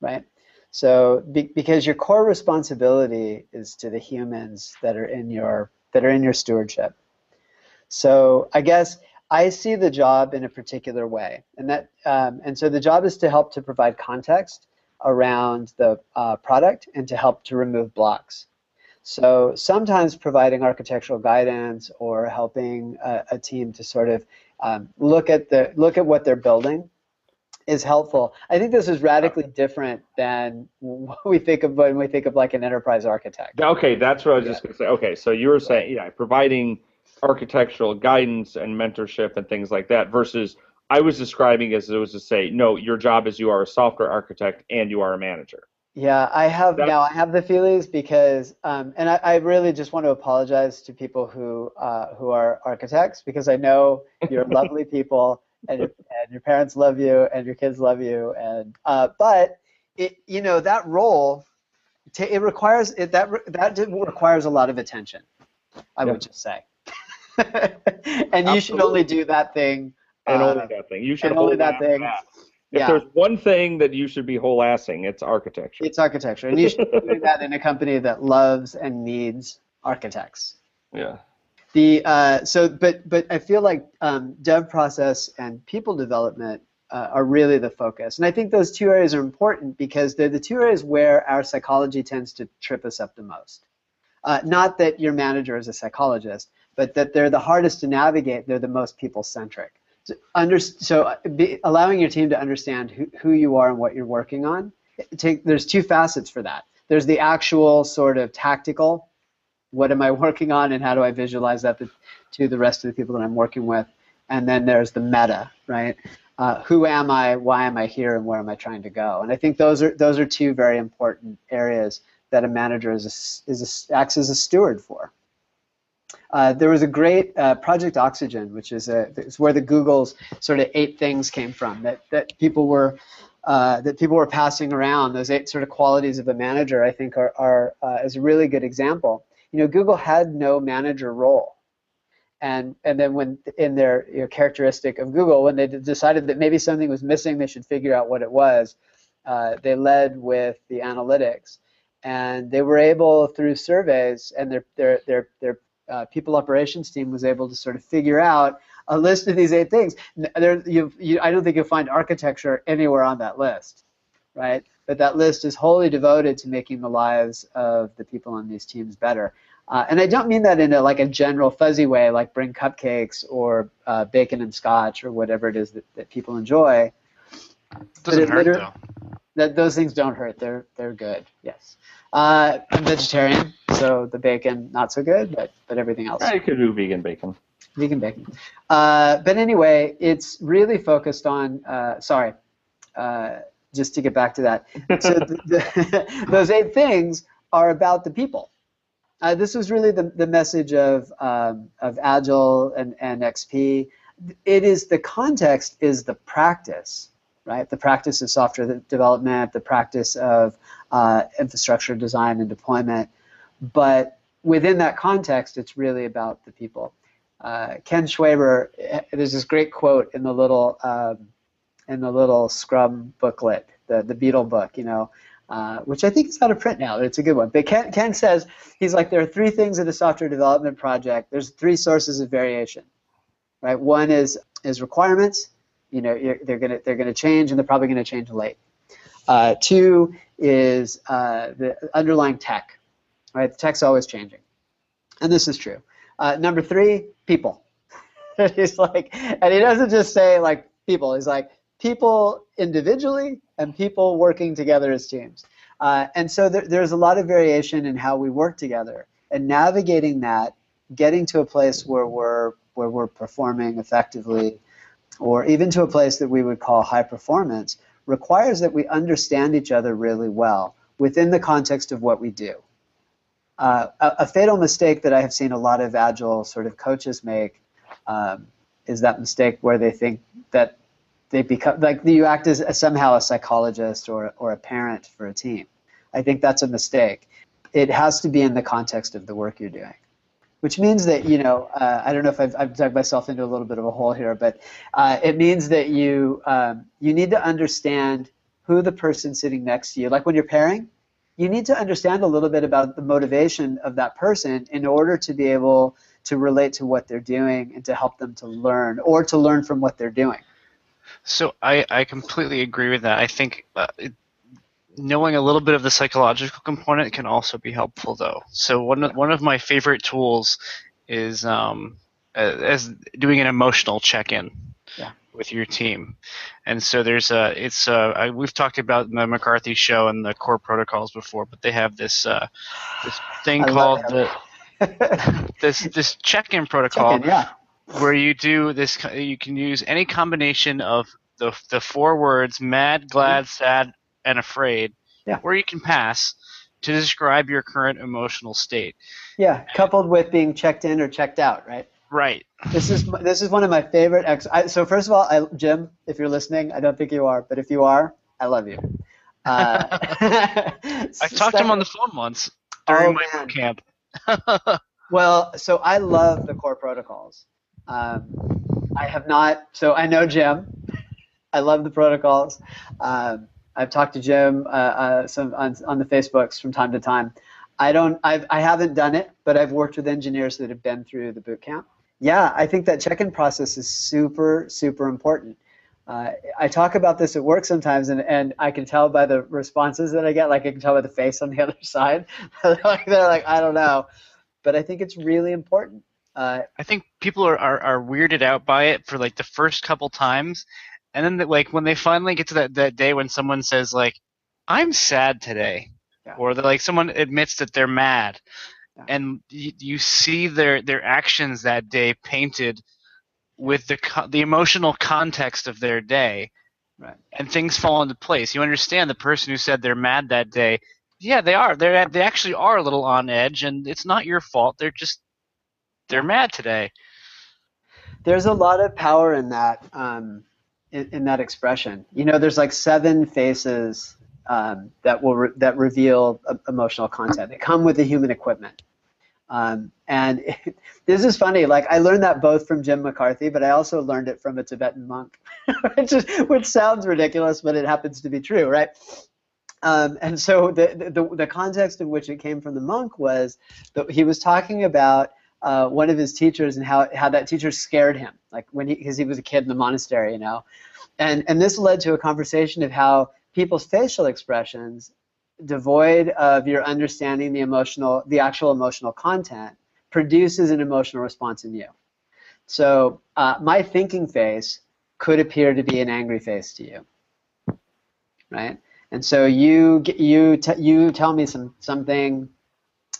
right? So be, because your core responsibility is to the humans that are in your that are in your stewardship. So I guess I see the job in a particular way, and that um, and so the job is to help to provide context around the uh, product and to help to remove blocks. So sometimes providing architectural guidance or helping a, a team to sort of um, look at the look at what they're building is helpful. I think this is radically different than what we think of when we think of like an enterprise architect. Okay, that's what I was just going to say. Okay, so you were saying, yeah, providing architectural guidance and mentorship and things like that versus I was describing as it was to say, no, your job is you are a software architect and you are a manager. Yeah, I have That's- now. I have the feelings because, um, and I, I really just want to apologize to people who uh, who are architects because I know you're (laughs) lovely people and your, and your parents love you and your kids love you and uh, but it you know that role ta it requires it that re- that requires a lot of attention. I Yeah. would just say, (laughs) and you should only do that thing. And uh, only that thing. You should and only that thing. that. If Yeah. there's one thing that you should be whole assing, it's architecture. It's architecture, and you should do that in a company that loves and needs architects. yeah. The uh, so, but but I feel like um, dev process and people development uh, are really the focus, and I think those two areas are important because they're the two areas where our psychology tends to trip us up the most. Uh, not that your manager is a psychologist, but that they're the hardest to navigate. They're the most people centric. So, under, so uh, be, allowing your team to understand who, who you are and what you're working on. Take, there's two facets for that. There's the actual sort of tactical what am I working on and how do I visualize that to, to the rest of the people that I'm working with? And then there's the meta, right? Uh, who am I? Why am I here? And where am I trying to go? And I think those are those are two very important areas that a manager is a, is a, acts as a steward for. Uh, there was a great uh, Project Oxygen, which is a, where the Google's sort of eight things came from that that people were uh, that people were passing around. Those eight sort of qualities of a manager, I think, are, are uh, is a really good example you know, Google had no manager role. And, and then when in their you know, characteristic of Google, when they decided that maybe something was missing, they should figure out what it was, uh, they led with the analytics. And they were able, through surveys, and their, their, their, their uh, people operations team was able to sort of figure out a list of these eight things. There, you, you, I don't think you'll find architecture anywhere on that list, right? But that list is wholly devoted to making the lives of the people on these teams better. Uh, and I don't mean that in a, like a general fuzzy way, like bring cupcakes or uh, bacon and scotch or whatever it is that, that people enjoy. Doesn't it hurt though. That those things don't hurt. They're they're good. Yes. Uh, I'm vegetarian, so the bacon not so good, but but everything else I could do vegan bacon. vegan bacon. Uh, but anyway, it's really focused on. Uh, sorry, uh, just to get back to that. So the, the, (laughs) those eight things are about the people. Uh, this was really the, the message of um, of Agile and, and XP. It is the context is the practice, right? The practice of software development, the practice of uh, infrastructure design and deployment. But within that context, it's really about the people uh, Ken Schwaber, eh, there's this great quote in the little um, in the little Scrum booklet, the the Beetle book, you know, uh, which I think is out of print now. It's a good one. But Ken, Ken says he's like there are three things in a software development project. There's three sources of variation, right? One is is requirements. You know, they're gonna they're gonna change, and they're probably gonna change late. Uh, two is uh, the underlying tech, right? The tech's always changing, and this is true. Uh, number three, people. (laughs) he's like, and he doesn't just say like people. He's like people individually and people working together as teams. Uh, and so there, there's a lot of variation in how we work together, and navigating that, getting to a place where we're where we're performing effectively, or even to a place that we would call high performance, requires that we understand each other really well within the context of what we do. Uh, a, a, fatal mistake that I have seen a lot of agile sort of coaches make um, is that mistake where they think that they become like you act as somehow a psychologist or, or a parent for a team. I think that's a mistake. It has to be in the context of the work you're doing, which means that you know uh, I don't know if I've, I've, dug myself into a little bit of a hole here, but uh, it means that you um, you need to understand who the person sitting next to you, like when you're pairing, you need to understand a little bit about the motivation of that person in order to be able to relate to what they're doing and to help them to learn or to learn from what they're doing. So I, I completely agree with that. I think uh, knowing a little bit of the psychological component can also be helpful, though. So one of, one of my favorite tools is um, as doing an emotional check-in with your team. And so there's a it's uh, I, we've talked about the McCarthy show and the core protocols before, but they have this uh, this thing I called the (laughs) this this check-in protocol check-in, yeah. where you do this you can use any combination of the the four words mad, glad, sad, and afraid, yeah. where you can pass to describe your current emotional state. Yeah, coupled with being checked in or checked out, right? Right. This is this is one of my favorite. Ex- I, so first of all, I, Jim, if you're listening, I don't think you are, but if you are, I love you. Uh, (laughs) I talked to him on the phone once during oh, my camp. (laughs) well, so I love the core protocols. Um, I have not. So I know Jim. I love the protocols. Um, I've talked to Jim uh, uh, some on, on the Facebooks from time to time. I don't. I've, I haven't done it, but I've worked with engineers that have been through the boot camp yeah, I think that check-in process is super, super important. Uh, I talk about this at work sometimes, and, and I can tell by the responses that I get, like I can tell by the face on the (laughs) other side. (laughs) they're, like, I don't know. But I think it's really important. Uh, I think people are, are, are weirded out by it for like the first couple times. And then, the, like, when they finally get to that, that day when someone says, like, I'm sad today, yeah. or like someone admits that they're mad, and you, you see their their actions that day painted with the the emotional context of their day, right. and things fall into place. You understand the person who said they're mad that day. Yeah, they are. They they actually are a little on edge, and it's not your fault. They're just they're mad today. There's a lot of power in that um, in, in that expression. You know, there's like seven faces um, that will re- that reveal uh, emotional content. They come with the human equipment. Um, and it, (laughs) this is funny. Like I learned that both from Jim McCarthy, but I also learned it from a Tibetan monk, (laughs) which, is, which sounds ridiculous, but it happens to be true, right? Um, and so the, the, the context in which it came from the monk was that he was talking about uh, one of his teachers and how how that teacher scared him, like when he because he was a kid in the monastery, you know, and and this led to a conversation of how people's facial expressions devoid of your understanding the emotional, the actual emotional content, produces an emotional response in you. So uh, my thinking face could appear to be an angry face to you, right? And so you you you tell me some something,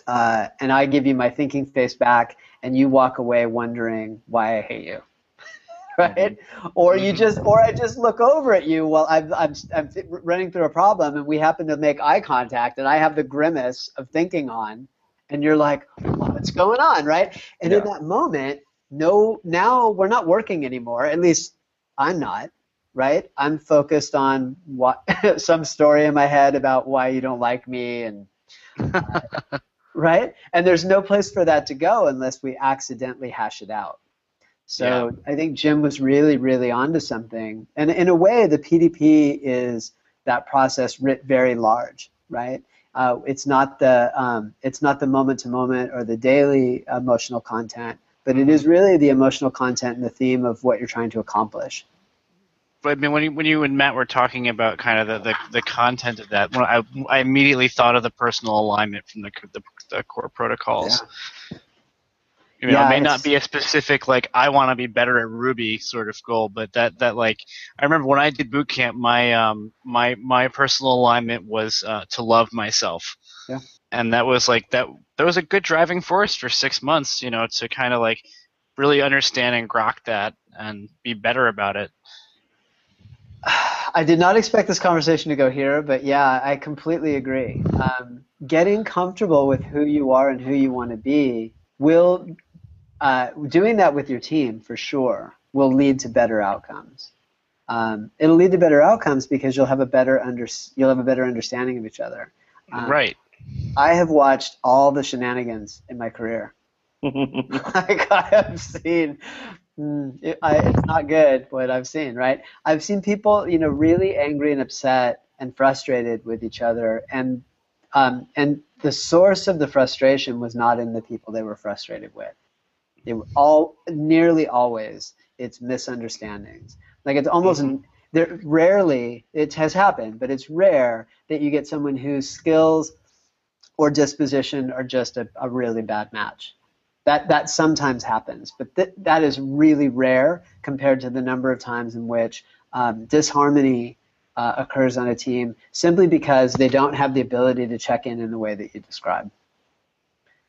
uh, and I give you my thinking face back, and you walk away wondering why I hate you. (laughs) right? Mm-hmm. Or you just, or I just look over at you while I'm, I'm, I'm running through a problem, and we happen to make eye contact, and I have the grimace of thinking on, and you're like, what's going on, right? And yeah. in that moment, no, now we're not working anymore. At least I'm not, right? I'm focused on what (laughs) some story in my head about why you don't like me, and. Uh, (laughs) right? And there's no place for that to go unless we accidentally hash it out. So yeah. I think Jim was really, really onto something. And in a way, the PDP is that process writ very large, right? Uh, it's not the um, it's not the moment to moment or the daily emotional content, but it is really the emotional content and the theme of what you're trying to accomplish. But I mean, when you, when you and Matt were talking about kind of the, the, the content of that, I, I immediately thought of the personal alignment from the, the, the core protocols. Yeah. You know, Yeah, it may not be a specific like I want to be better at Ruby sort of goal, but that that like I remember when I did boot camp, my um my my personal alignment was uh, to love myself. Yeah. And that was like that that was a good driving force for six months, you know, to kind of like really understand and grok that and be better about it. I did not expect this conversation to go here, but yeah, I completely agree. Um, getting comfortable with who you are and who you want to be will, uh, doing that with your team for sure, will lead to better outcomes. Um, it'll lead to better outcomes because you'll have a better under, you'll have a better understanding of each other. Um, right. I have watched all the shenanigans in my career. (laughs) (laughs) like I have seen, mm, it, I, it's not good what I've seen, right? I've seen people, you know, really angry and upset and frustrated with each other, and um, and the source of the frustration was not in the people they were frustrated with. They were all nearly always it's misunderstandings. Like it's almost there. Rarely it has happened, but it's rare that you get someone whose skills or disposition are just a, a really bad match. That that sometimes happens, but th- that is really rare compared to the number of times in which um, disharmony uh, occurs on a team simply because they don't have the ability to check in in the way that you describe.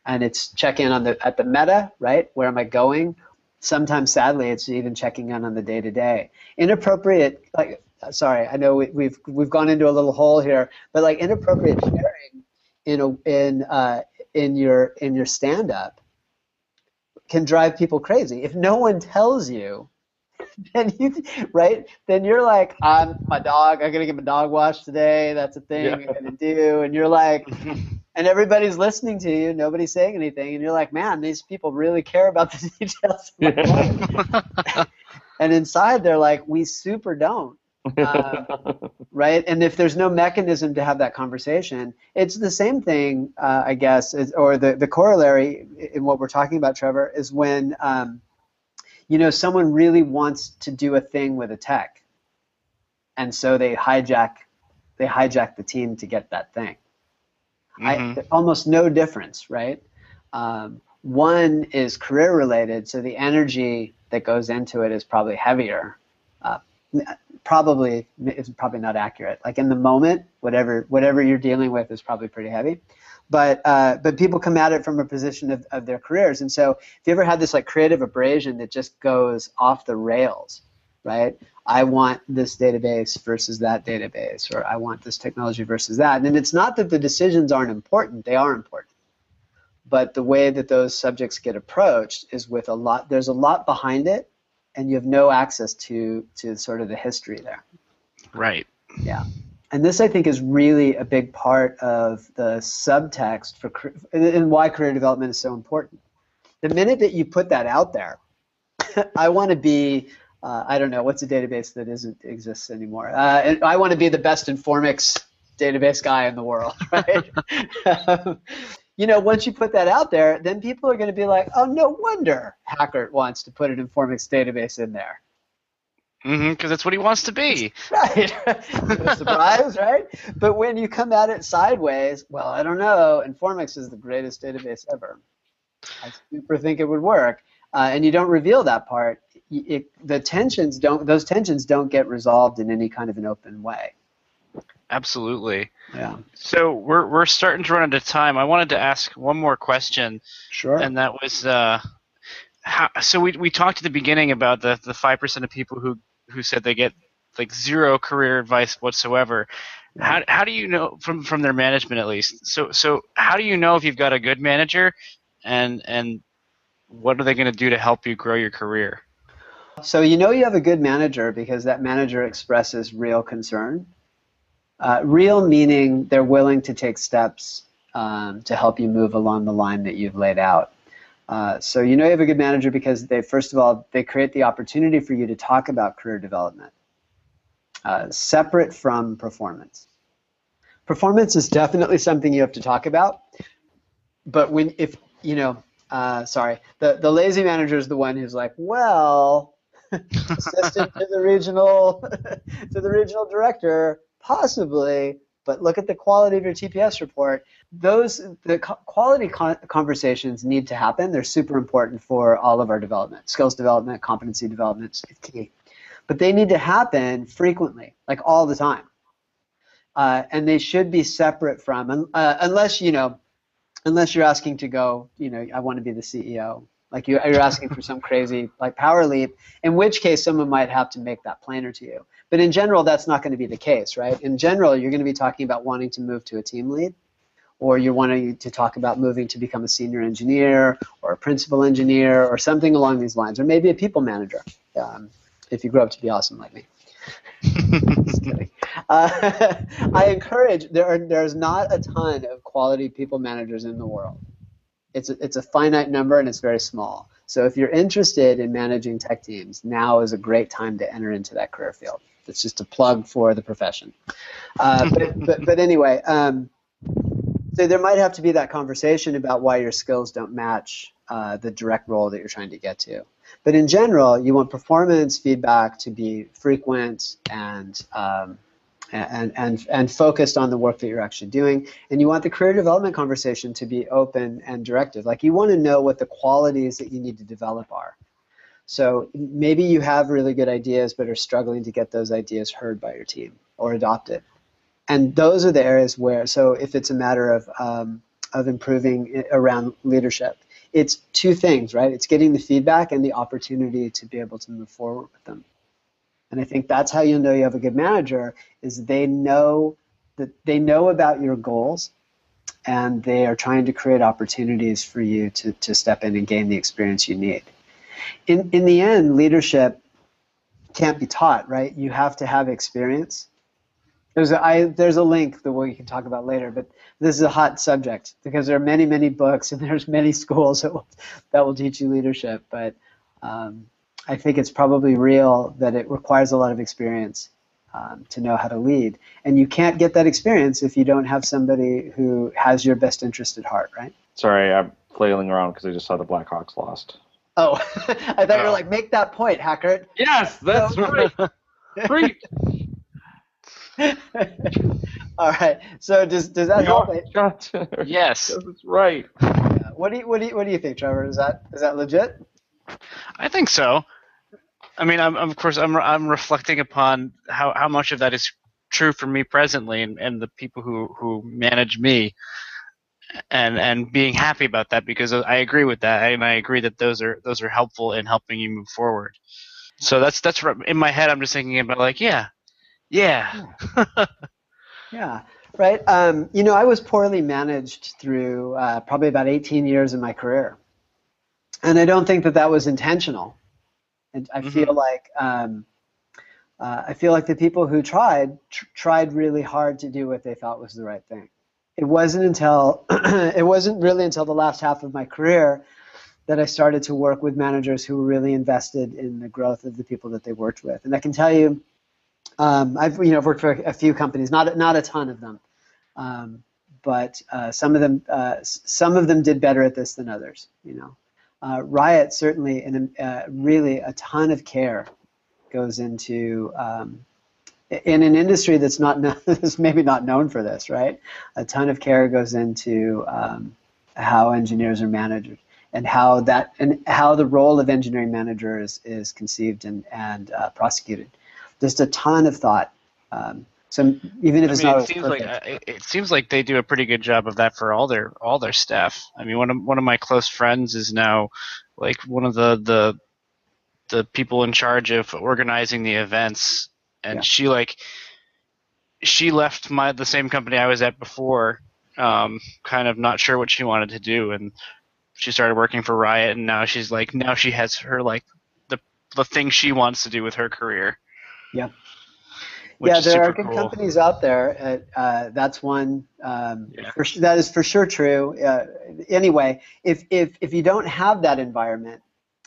And it's check in on the at the meta, right? Where am I going? Sometimes, sadly, it's even checking in on the day to day. Inappropriate, like sorry, I know we, we've we've gone into a little hole here, but like inappropriate sharing in a in uh, in your in your stand up can drive people crazy. If no one tells you, (laughs) then you right, then you're like, I'm my dog. I'm gonna get my dog washed today. That's a thing Yeah. I'm gonna do. And you're like, and everybody's listening to you. Nobody's saying anything, and you're like, man, these people really care about the (laughs) details life. (laughs) And inside, they're like, we super don't right? And if there's no mechanism to have that conversation, it's the same thing, uh, I guess, is, or the, the corollary in what we're talking about, Trevor, is when um, you know someone really wants to do a thing with a tech, and so they hijack they hijack the team to get that thing. Mhm. I, almost no difference, right? Um, one is career related, so the energy that goes into it is probably heavier. Uh, probably it's probably not accurate. Like in the moment, whatever whatever you're dealing with is probably pretty heavy. But uh, but people come at it from a position of, of their careers, and so if you ever had this like creative abrasion that just goes off the rails, right? I want this database versus that database, or I want this technology versus that. And it's not that the decisions aren't important; they are important. But the way that those subjects get approached is with a lot. There's a lot behind it, and you have no access to to sort of the history there. Right. Yeah. And this, I think, is really a big part of the subtext for and why career development is so important. The minute that you put that out there, (laughs) I want to be, uh, I don't know, what's a database that isn't exists anymore? Uh, and I want to be the best Informix database guy in the world, (laughs) right? Um, (laughs) you know, once you put that out there, then people are going to be like, oh, no wonder Hackert wants to put an Informix database in there. Mm-hmm. Because that's what he wants to be. (laughs) Right. (laughs) Surprise, right? But when you come at it sideways, well, I don't know. Informix is the greatest database ever. I super think it would work, uh, and you don't reveal that part. It, the tensions don't; those tensions don't get resolved in any kind of an open way. Absolutely. Yeah. So we're we're starting to run out of time. I wanted to ask one more question, Sure. and that was, uh, how, so we we talked at the beginning about the the five percent of people who who said they get like zero career advice whatsoever. How how do you know from from their management at least? So so how do you know if you've got a good manager, and and what are they going to do to help you grow your career? So you know you have a good manager because that manager expresses real concern. Uh, real meaning they're willing to take steps um, to help you move along the line that you've laid out. Uh, so you know you have a good manager because they first of all they create the opportunity for you to talk about career development uh, separate from performance. Performance is definitely something you have to talk about, but when if you know uh, sorry the the lazy manager is the one who's like well (laughs) assistant to the regional (laughs) to the regional director possibly but look at the quality of your TPS report. Those the co- quality con- conversations need to happen. They're super important for all of our development, skills development, competency development is key. But they need to happen frequently, like all the time. Uh, and they should be separate from, uh, unless you know, unless you're asking to go, you know, I want to be the CEO like you, you're asking for some crazy like power leap, in which case someone might have to make that plainer to you. But in general, that's not going to be the case, right? In general, you're going to be talking about wanting to move to a team lead, or you're wanting to talk about moving to become a senior engineer or a principal engineer or something along these lines, or maybe a people manager um, if you grow up to be awesome like me. (laughs) Just kidding. Uh, (laughs) I encourage there are there's not a ton of quality people managers in the world it's a, it's a finite number and it's very small. So if you're interested in managing tech teams, now is a great time to enter into that career field. It's just a plug for the profession. Uh, (laughs) but, but, but anyway, um, so there might have to be that conversation about why your skills don't match uh, the direct role that you're trying to get to. But in general, you want performance feedback to be frequent and um, and, and, and focused on the work that you're actually doing. And you want the career development conversation to be open and directive. Like you want to know what the qualities that you need to develop are. So maybe you have really good ideas but are struggling to get those ideas heard by your team or adopted. And those are the areas where, so if it's a matter of, um, of improving around leadership, it's two things, right? It's getting the feedback and the opportunity to be able to move forward with them. And I think that's how you know you have a good manager is they know that they know about your goals and they are trying to create opportunities for you to, to step in and gain the experience you need. In, in the end, leadership can't be taught, right? You have to have experience. There's a, I, there's a link that we can talk about later, but this is a hot subject because there are many, many books (laughs) and there's many schools that will, that will teach you leadership. But um, I think it's probably real that it requires a lot of experience um, to know how to lead. And you can't get that experience if you don't have somebody who has your best interest at heart, right? Sorry, I'm flailing around because I just saw the Blackhawks lost. Oh, (laughs) I thought oh. you were like, make that point, Hacker. Yes, that's no. right. Great. (laughs) All right. So does does that help? (laughs) yes. That's right. Yeah. What do you what do you what do you think, Trevor? Is that is that legit? I think so. I mean, I'm, of course, I'm I'm reflecting upon how, how much of that is true for me presently, and, and the people who, who manage me, and and being happy about that because I agree with that, and I agree that those are those are helpful in helping you move forward. So that's that's in my head. I'm just thinking about like, yeah, yeah, (laughs) yeah, right. Um, you know, I was poorly managed through uh, probably about 18 years of my career, and I don't think that that was intentional. And I mm-hmm. feel like um, uh, I feel like the people who tried tr- tried really hard to do what they thought was the right thing. It wasn't until (clears throat) it wasn't really until the last half of my career that I started to work with managers who were really invested in the growth of the people that they worked with. And I can tell you, um, I've you know worked for a few companies, not not a ton of them, um, but uh, some of them uh, some of them did better at this than others. You know, uh, Riot certainly, and uh, really a ton of care goes into um, in an industry that's not (laughs) that's maybe not known for this, right? A ton of care goes into um, how engineers are managed and how that and how the role of engineering manager is, is conceived and and uh, prosecuted. Just a ton of thought. Um, so even if I it's mean, not, it seems like uh, it seems like they do a pretty good job of that for all their all their staff. I mean, one of one of my close friends is now like one of the the the people in charge of organizing the events, and yeah. she like she left my the same company I was at before, um, kind of not sure what she wanted to do, and she started working for Riot, and now she's like now she has her like the the thing she wants to do with her career. Yeah yeah, there are good cool. companies out there. Uh, uh, that's one. Um, yeah. for, that is for sure true. Uh, anyway, if, if if you don't have that environment,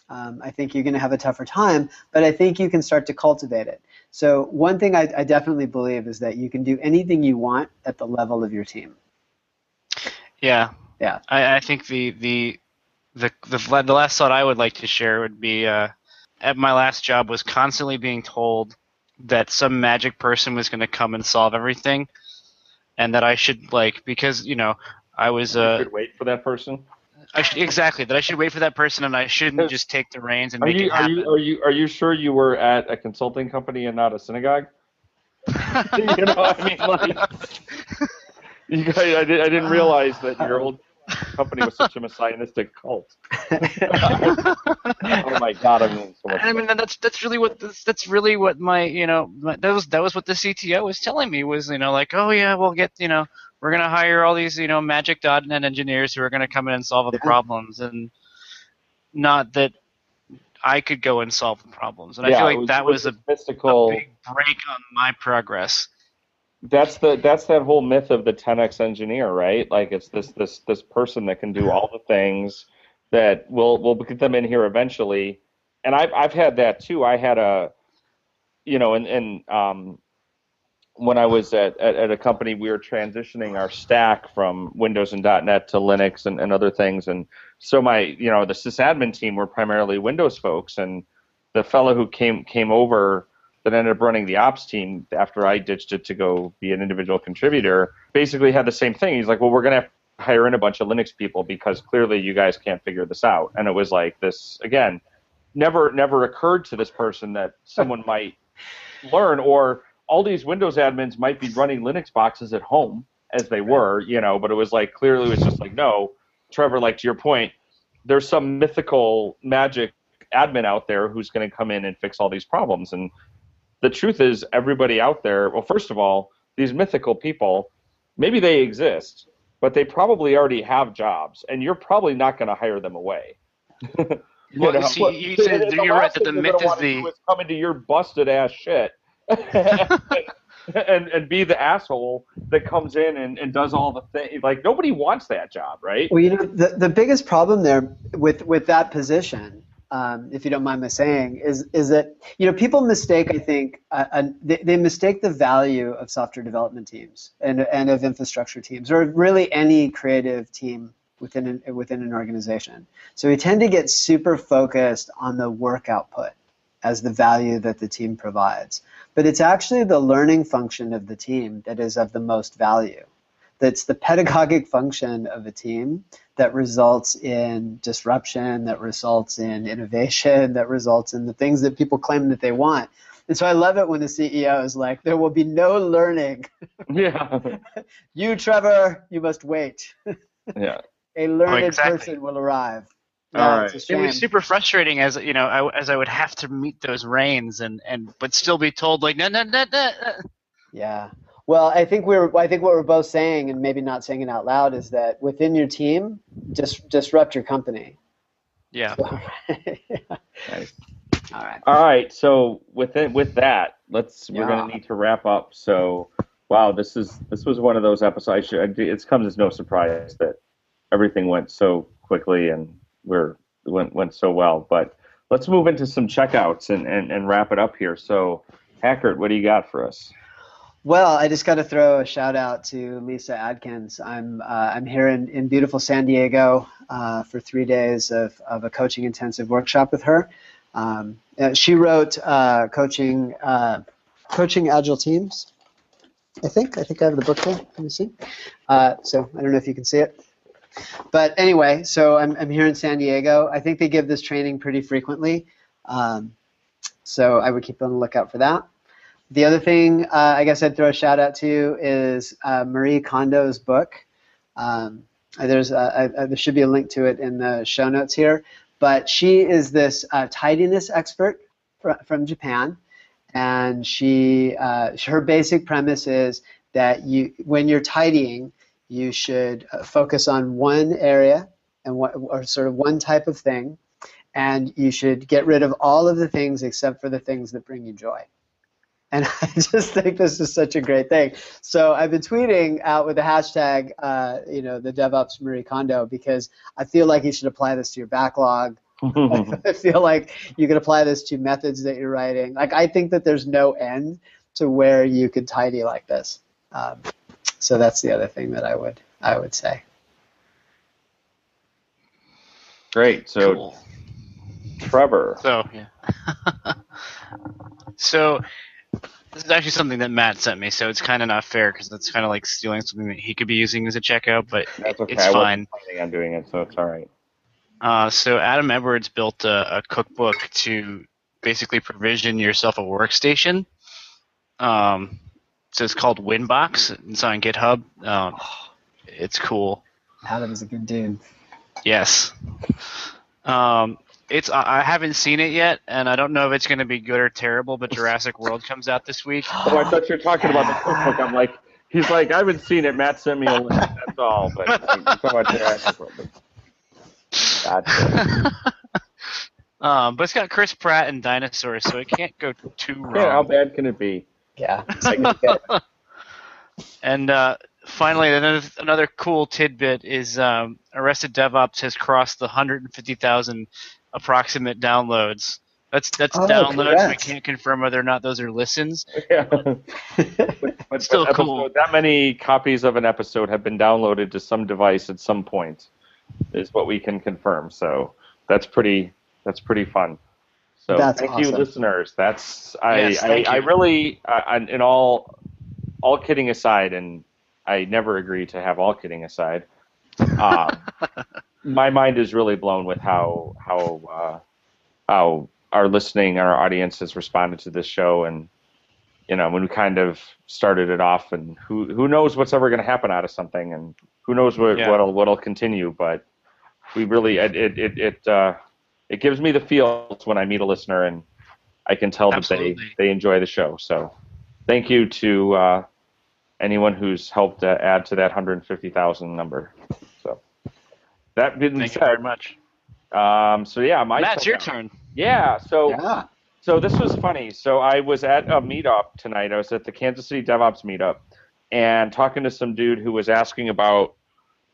um, I think you're going to have a tougher time. But I think you can start to cultivate it. So one thing I, I definitely believe is that you can do anything you want at the level of your team. Yeah. Yeah. I, I think the, the the the the last thought I would like to share would be uh, at my last job was constantly being told that some magic person was going to come and solve everything. and that I should like because you know I was You uh should wait for that person. I should, exactly that I should wait for that person and I shouldn't just take the reins and Are make you it are you are you are you sure you were at a consulting company and not a synagogue? (laughs) you know, I mean, like, you guys, I, did, I didn't realize that your old (laughs) company was such a messianistic cult. (laughs) oh my god, I'm so much. I mean that's that's really what this, that's really what my you know my, that was that was what the CTO was telling me was you know like oh yeah we'll get you know we're gonna hire all these you know magic .NET engineers who are gonna come in and solve all the problems and not that I could go and solve the problems and I feel it like that it was a, mystical. a big brake on my progress. That's the that's that whole myth of the 10x engineer, right? Like it's this this this person that can do all the things that will will get them in here eventually. And I've I've had that too. I had a, you know, and and um, when I was at, at, at a company, we were transitioning our stack from Windows and .NET to Linux and, and other things. And so my, you know, the sysadmin team were primarily Windows folks, and the fellow who came came over that ended up running the ops team after I ditched it to go be an individual contributor basically had the same thing. He's like, well, we're going to hire in a bunch of Linux people because clearly you guys can't figure this out. And it was like this again, never never occurred to this person that someone (laughs) might learn or all these Windows admins might be running Linux boxes at home as they were, you know, but it was like clearly it was just like, no, Trevor, like to your point, there's some mythical magic admin out there who's going to come in and fix all these problems. And the truth is, everybody out there, well, first of all, these mythical people, maybe they exist, but they probably already have jobs, and you're probably not going to hire them away. (laughs) You Well, know? see, you said- The you're last right that the myth gonna is the- do is come into your busted ass shit. (laughs) and and be the asshole that comes in and, and does all the things like nobody wants that job right Well, you know, the, the biggest problem there with, with that position, um, if you don't mind my saying, is, is that, you know, people mistake, I think, uh, uh, they, they mistake the value of software development teams and, and of infrastructure teams, or really any creative team within an, within an organization. So we tend to get super focused on the work output as the value that the team provides. But it's actually the learning function of the team that is of the most value that's the pedagogic function of a team that results in disruption, that results in innovation, that results in the things that people claim that they want. And so I love it when the CEO is like, there will be no learning. (laughs) yeah (laughs) You, Trevor, you must wait. yeah (laughs) A learned oh, exactly. person will arrive. All Yeah, right. It was super frustrating as you know, I, as I would have to meet those reins and, and but still be told like no no no no. no. Yeah. Well, I think we're I think what we're both saying, and maybe not saying it out loud, is that within your team, just disrupt your company. Yeah. nice. (laughs) All right. all right so with it, with that let's we're gonna need to wrap up so wow this is this was one of those episodes I should, it comes as no surprise that everything went so quickly and we're went went so well but let's move into some checkouts and, and, and wrap it up here so Hackert, what do you got for us Well, I just got to throw a shout out to Lyssa Adkins. I'm uh, I'm here in, in beautiful San Diego uh, for three days of, of a coaching intensive workshop with her. Um, uh, she wrote uh, coaching uh, coaching agile teams. I think I think I have the book here. Let me see. Uh, so I don't know if you can see it. But anyway, so I'm, I'm here in San Diego. I think they give this training pretty frequently. Um, so I would keep on the lookout for that. The other thing uh, I guess I'd throw a shout out to is uh, Marie Kondo's book. Um, there's a, a, there should be a link to it in the show notes here. But she is this uh, tidiness expert fr- from Japan, and she uh, her basic premise is that you when you're tidying, you should uh, focus on one area and what or sort of one type of thing, and you should get rid of all of the things except for the things that bring you joy. And (laughs) I just think this is such a great thing. So I've been tweeting out with the hashtag, uh, you know, the DevOps Marie Kondo because I feel like you should apply this to your backlog. (laughs) (laughs) I feel like you can apply this to methods that you're writing. Like I think that there's no end to where you could tidy like this. Um, so that's the other thing that I would I would say. great so Cool. Trevor So yeah. so This is actually something that Matt sent me, so it's kind of not fair because that's kind of like stealing something that he could be using as a checkout, but That's okay. it's I fine. I'm doing it, so it's all right. Uh, so Adam Edwards built a, a cookbook to basically provision yourself a workstation. Um, so it's called Winbox. It's on GitHub. Um, it's cool. Adam's a good dude. Yes. Um, it's I I haven't seen it yet, and I don't know if it's going to be good or terrible. But Jurassic World comes out this week. (gasps) Oh, I thought you were talking about the cookbook. I'm like, he's like, I haven't seen it. Matt sent me a link. That's all. But like, you're talking about Jurassic World. Gotcha. (laughs) um, but it's got Chris Pratt and dinosaurs, so it can't go too wrong. (laughs) Yeah, how bad can it be? Yeah. (laughs) And uh, finally, another, another cool tidbit is um, Arrested DevOps has crossed the 150,000 approximate downloads. That's that's Oh, downloads. We congrats. can't confirm whether or not those are listens. Yeah. (laughs) But, Still but cool. That many copies of an episode have been downloaded to some device at some point, is what we can confirm. So that's pretty. That's pretty fun. So That's thank you, listeners. That's I. Yes, I, I really. I, I- in all, all kidding aside, and I never agree to have all kidding aside. Um, (laughs) my mind is really blown with how how uh, how our listening, our audience has responded to this show, and you know when we kind of started it off, and who who knows what's ever going to happen out of something, and who knows what Yeah. what'll what'll continue, but we really it it it it, uh, it gives me the feels when I meet a listener, and I can tell that they they enjoy the show. So thank you to uh, anyone who's helped uh, add to that 150,000 number. So that being Thank you very much. um, so yeah, my Matt, it's your turn. Yeah, so Yeah. so this was funny. So I was at a meetup tonight. I was at the Kansas City DevOps meetup and talking to some dude who was asking about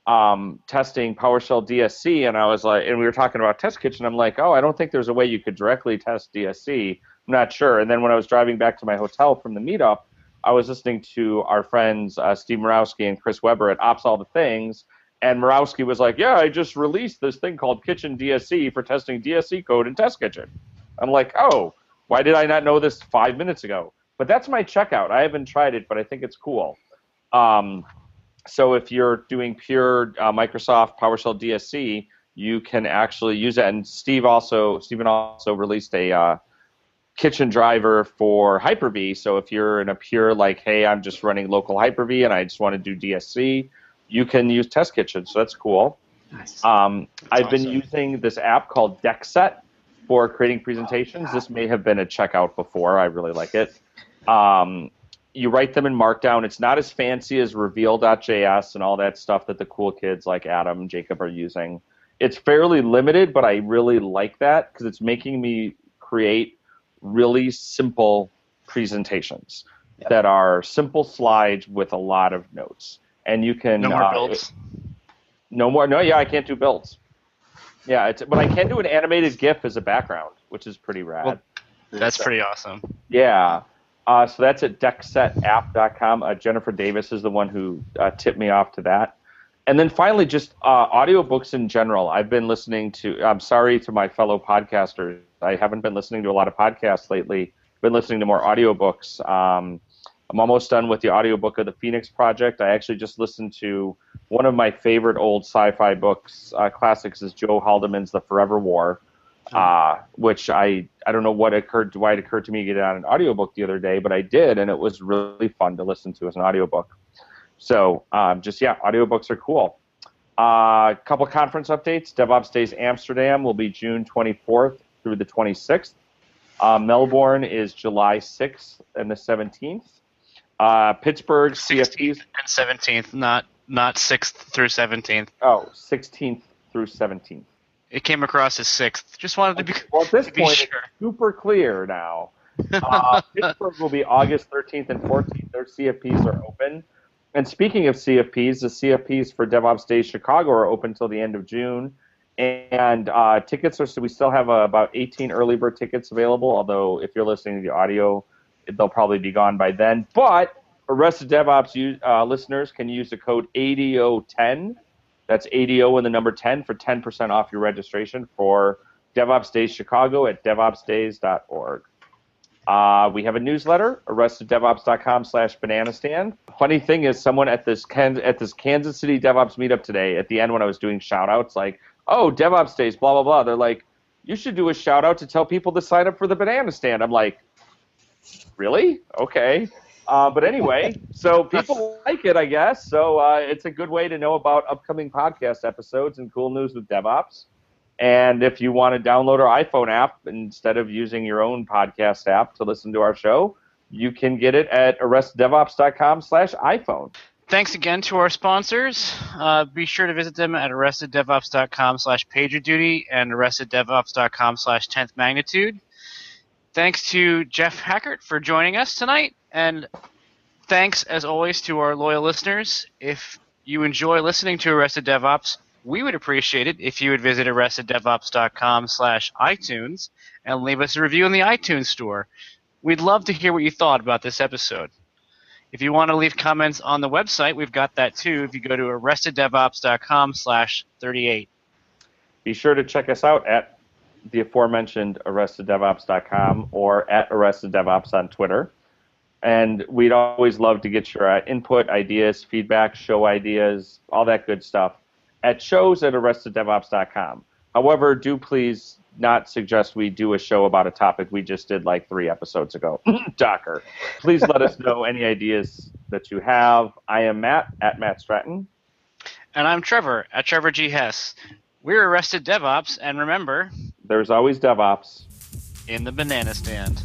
um, testing PowerShell DSC, and I was like, and we were talking about Test Kitchen. I'm like, oh, I don't think there's a way you could directly test DSC. I'm not sure. And then when I was driving back to my hotel from the meetup, I was listening to our friends uh, Steve Murawski and Chris Webber at Ops All the Things, and Murawski was like, "Yeah, I just released this thing called Kitchen DSC for testing DSC code in Test Kitchen." I'm like, "Oh, why did I not know this five minutes ago?" But that's my checkout. I haven't tried it, but I think it's cool. Um, so if you're doing pure uh, Microsoft PowerShell DSC, you can actually use that. And Steve also, Stephen also released a uh, kitchen driver for Hyper-V. So if you're in a pure like, hey, I'm just running local Hyper-V and I just want to do DSC, you can use Test Kitchen. So that's cool. Nice. Um, I've been using this app called Deckset for creating presentations. This may have been a checkout before. I really like it. Um, you write them in Markdown. It's not as fancy as Reveal.js and all that stuff that the cool kids like Adam and Jacob are using. It's fairly limited, but I really like that because it's making me create really simple presentations Yep. that are simple slides with a lot of notes. And you can No more uh, builds. no more. No, yeah, I can't do builds. Yeah, it's, but I can do an animated GIF as a background, which is pretty rad. Well, That's pretty awesome. yeah. Uh, so that's at decksetapp.com. Uh, Jennifer Davis is the one who uh, tipped me off to that. And then finally, just uh, audiobooks in general. I've been listening to, I'm sorry to my fellow podcasters. I haven't been listening to a lot of podcasts lately. I've been listening to more audiobooks. Um, I'm almost done with the audiobook of the Phoenix Project. I actually just listened to one of my favorite old sci-fi books, uh, classics, is Joe Haldeman's The Forever War, uh, which I I don't know what occurred why it occurred to me to get it on an audiobook the other day, but I did, and it was really fun to listen to as an audiobook. So um, just yeah, audiobooks are cool. A uh, couple conference updates. DevOps Days Amsterdam will be June 24th through the 26th. Uh, Melbourne is July 6th and the 17th. Uh, Pittsburgh 16th CFPs. and 17th, not not 6th through 17th. Oh, 16th through 17th. It came across as 6th. Just wanted to be, Well, at this to be point, sure. it's super clear now. Uh, (laughs) Pittsburgh will be August 13th and 14th. Their CFPs are open. And speaking of CFPs, the CFPs for DevOps Days Chicago are open until the end of June. And uh, tickets are so we still have uh, about 18 early bird tickets available. Although if you're listening to the audio, they'll probably be gone by then. But Arrested DevOps uh, listeners can use the code ADO10. That's ADO and the number 10 for 10% off your registration for DevOps Days Chicago at devopsdays.org. Uh, we have a newsletter, arresteddevops.com slash banana stand. Funny thing is, someone at this at this Kansas City DevOps meetup today, at the end when I was doing shout outs, like, oh, DevOps days, blah, blah, blah. They're like, you should do a shout out to tell people to sign up for the banana stand. I'm like, really? Okay. Uh, but anyway, so people (laughs) like it, I guess. So uh, it's a good way to know about upcoming podcast episodes and cool news with DevOps. And if you want to download our iPhone app instead of using your own podcast app to listen to our show, you can get it at arresteddevops.com slash iPhone. Thanks again to our sponsors. Uh, be sure to visit them at arresteddevops.com slash pagerduty and arresteddevops.com slash 10th magnitude. Thanks to Jeff Hackert for joining us tonight. And thanks, as always, to our loyal listeners. If you enjoy listening to Arrested DevOps, we would appreciate it if you would visit arresteddevops.com slash iTunes and leave us a review in the iTunes store. We'd love to hear what you thought about this episode. If you want to leave comments on the website, we've got that too. If you go to arresteddevops.com slash 38. Be sure to check us out at the aforementioned arresteddevops.com or at arresteddevops on Twitter. And we'd always love to get your uh, input, ideas, feedback, show ideas, all that good stuff at shows at arresteddevops.com. However, do please not suggest we do a show about a topic we just did like three episodes ago. (laughs) Docker. Please let us know any ideas that you have. I am Matt at Matt Stratton. And I'm Trevor at Trevor G. Hess. We're Arrested DevOps, and remember, there's always DevOps in the banana stand.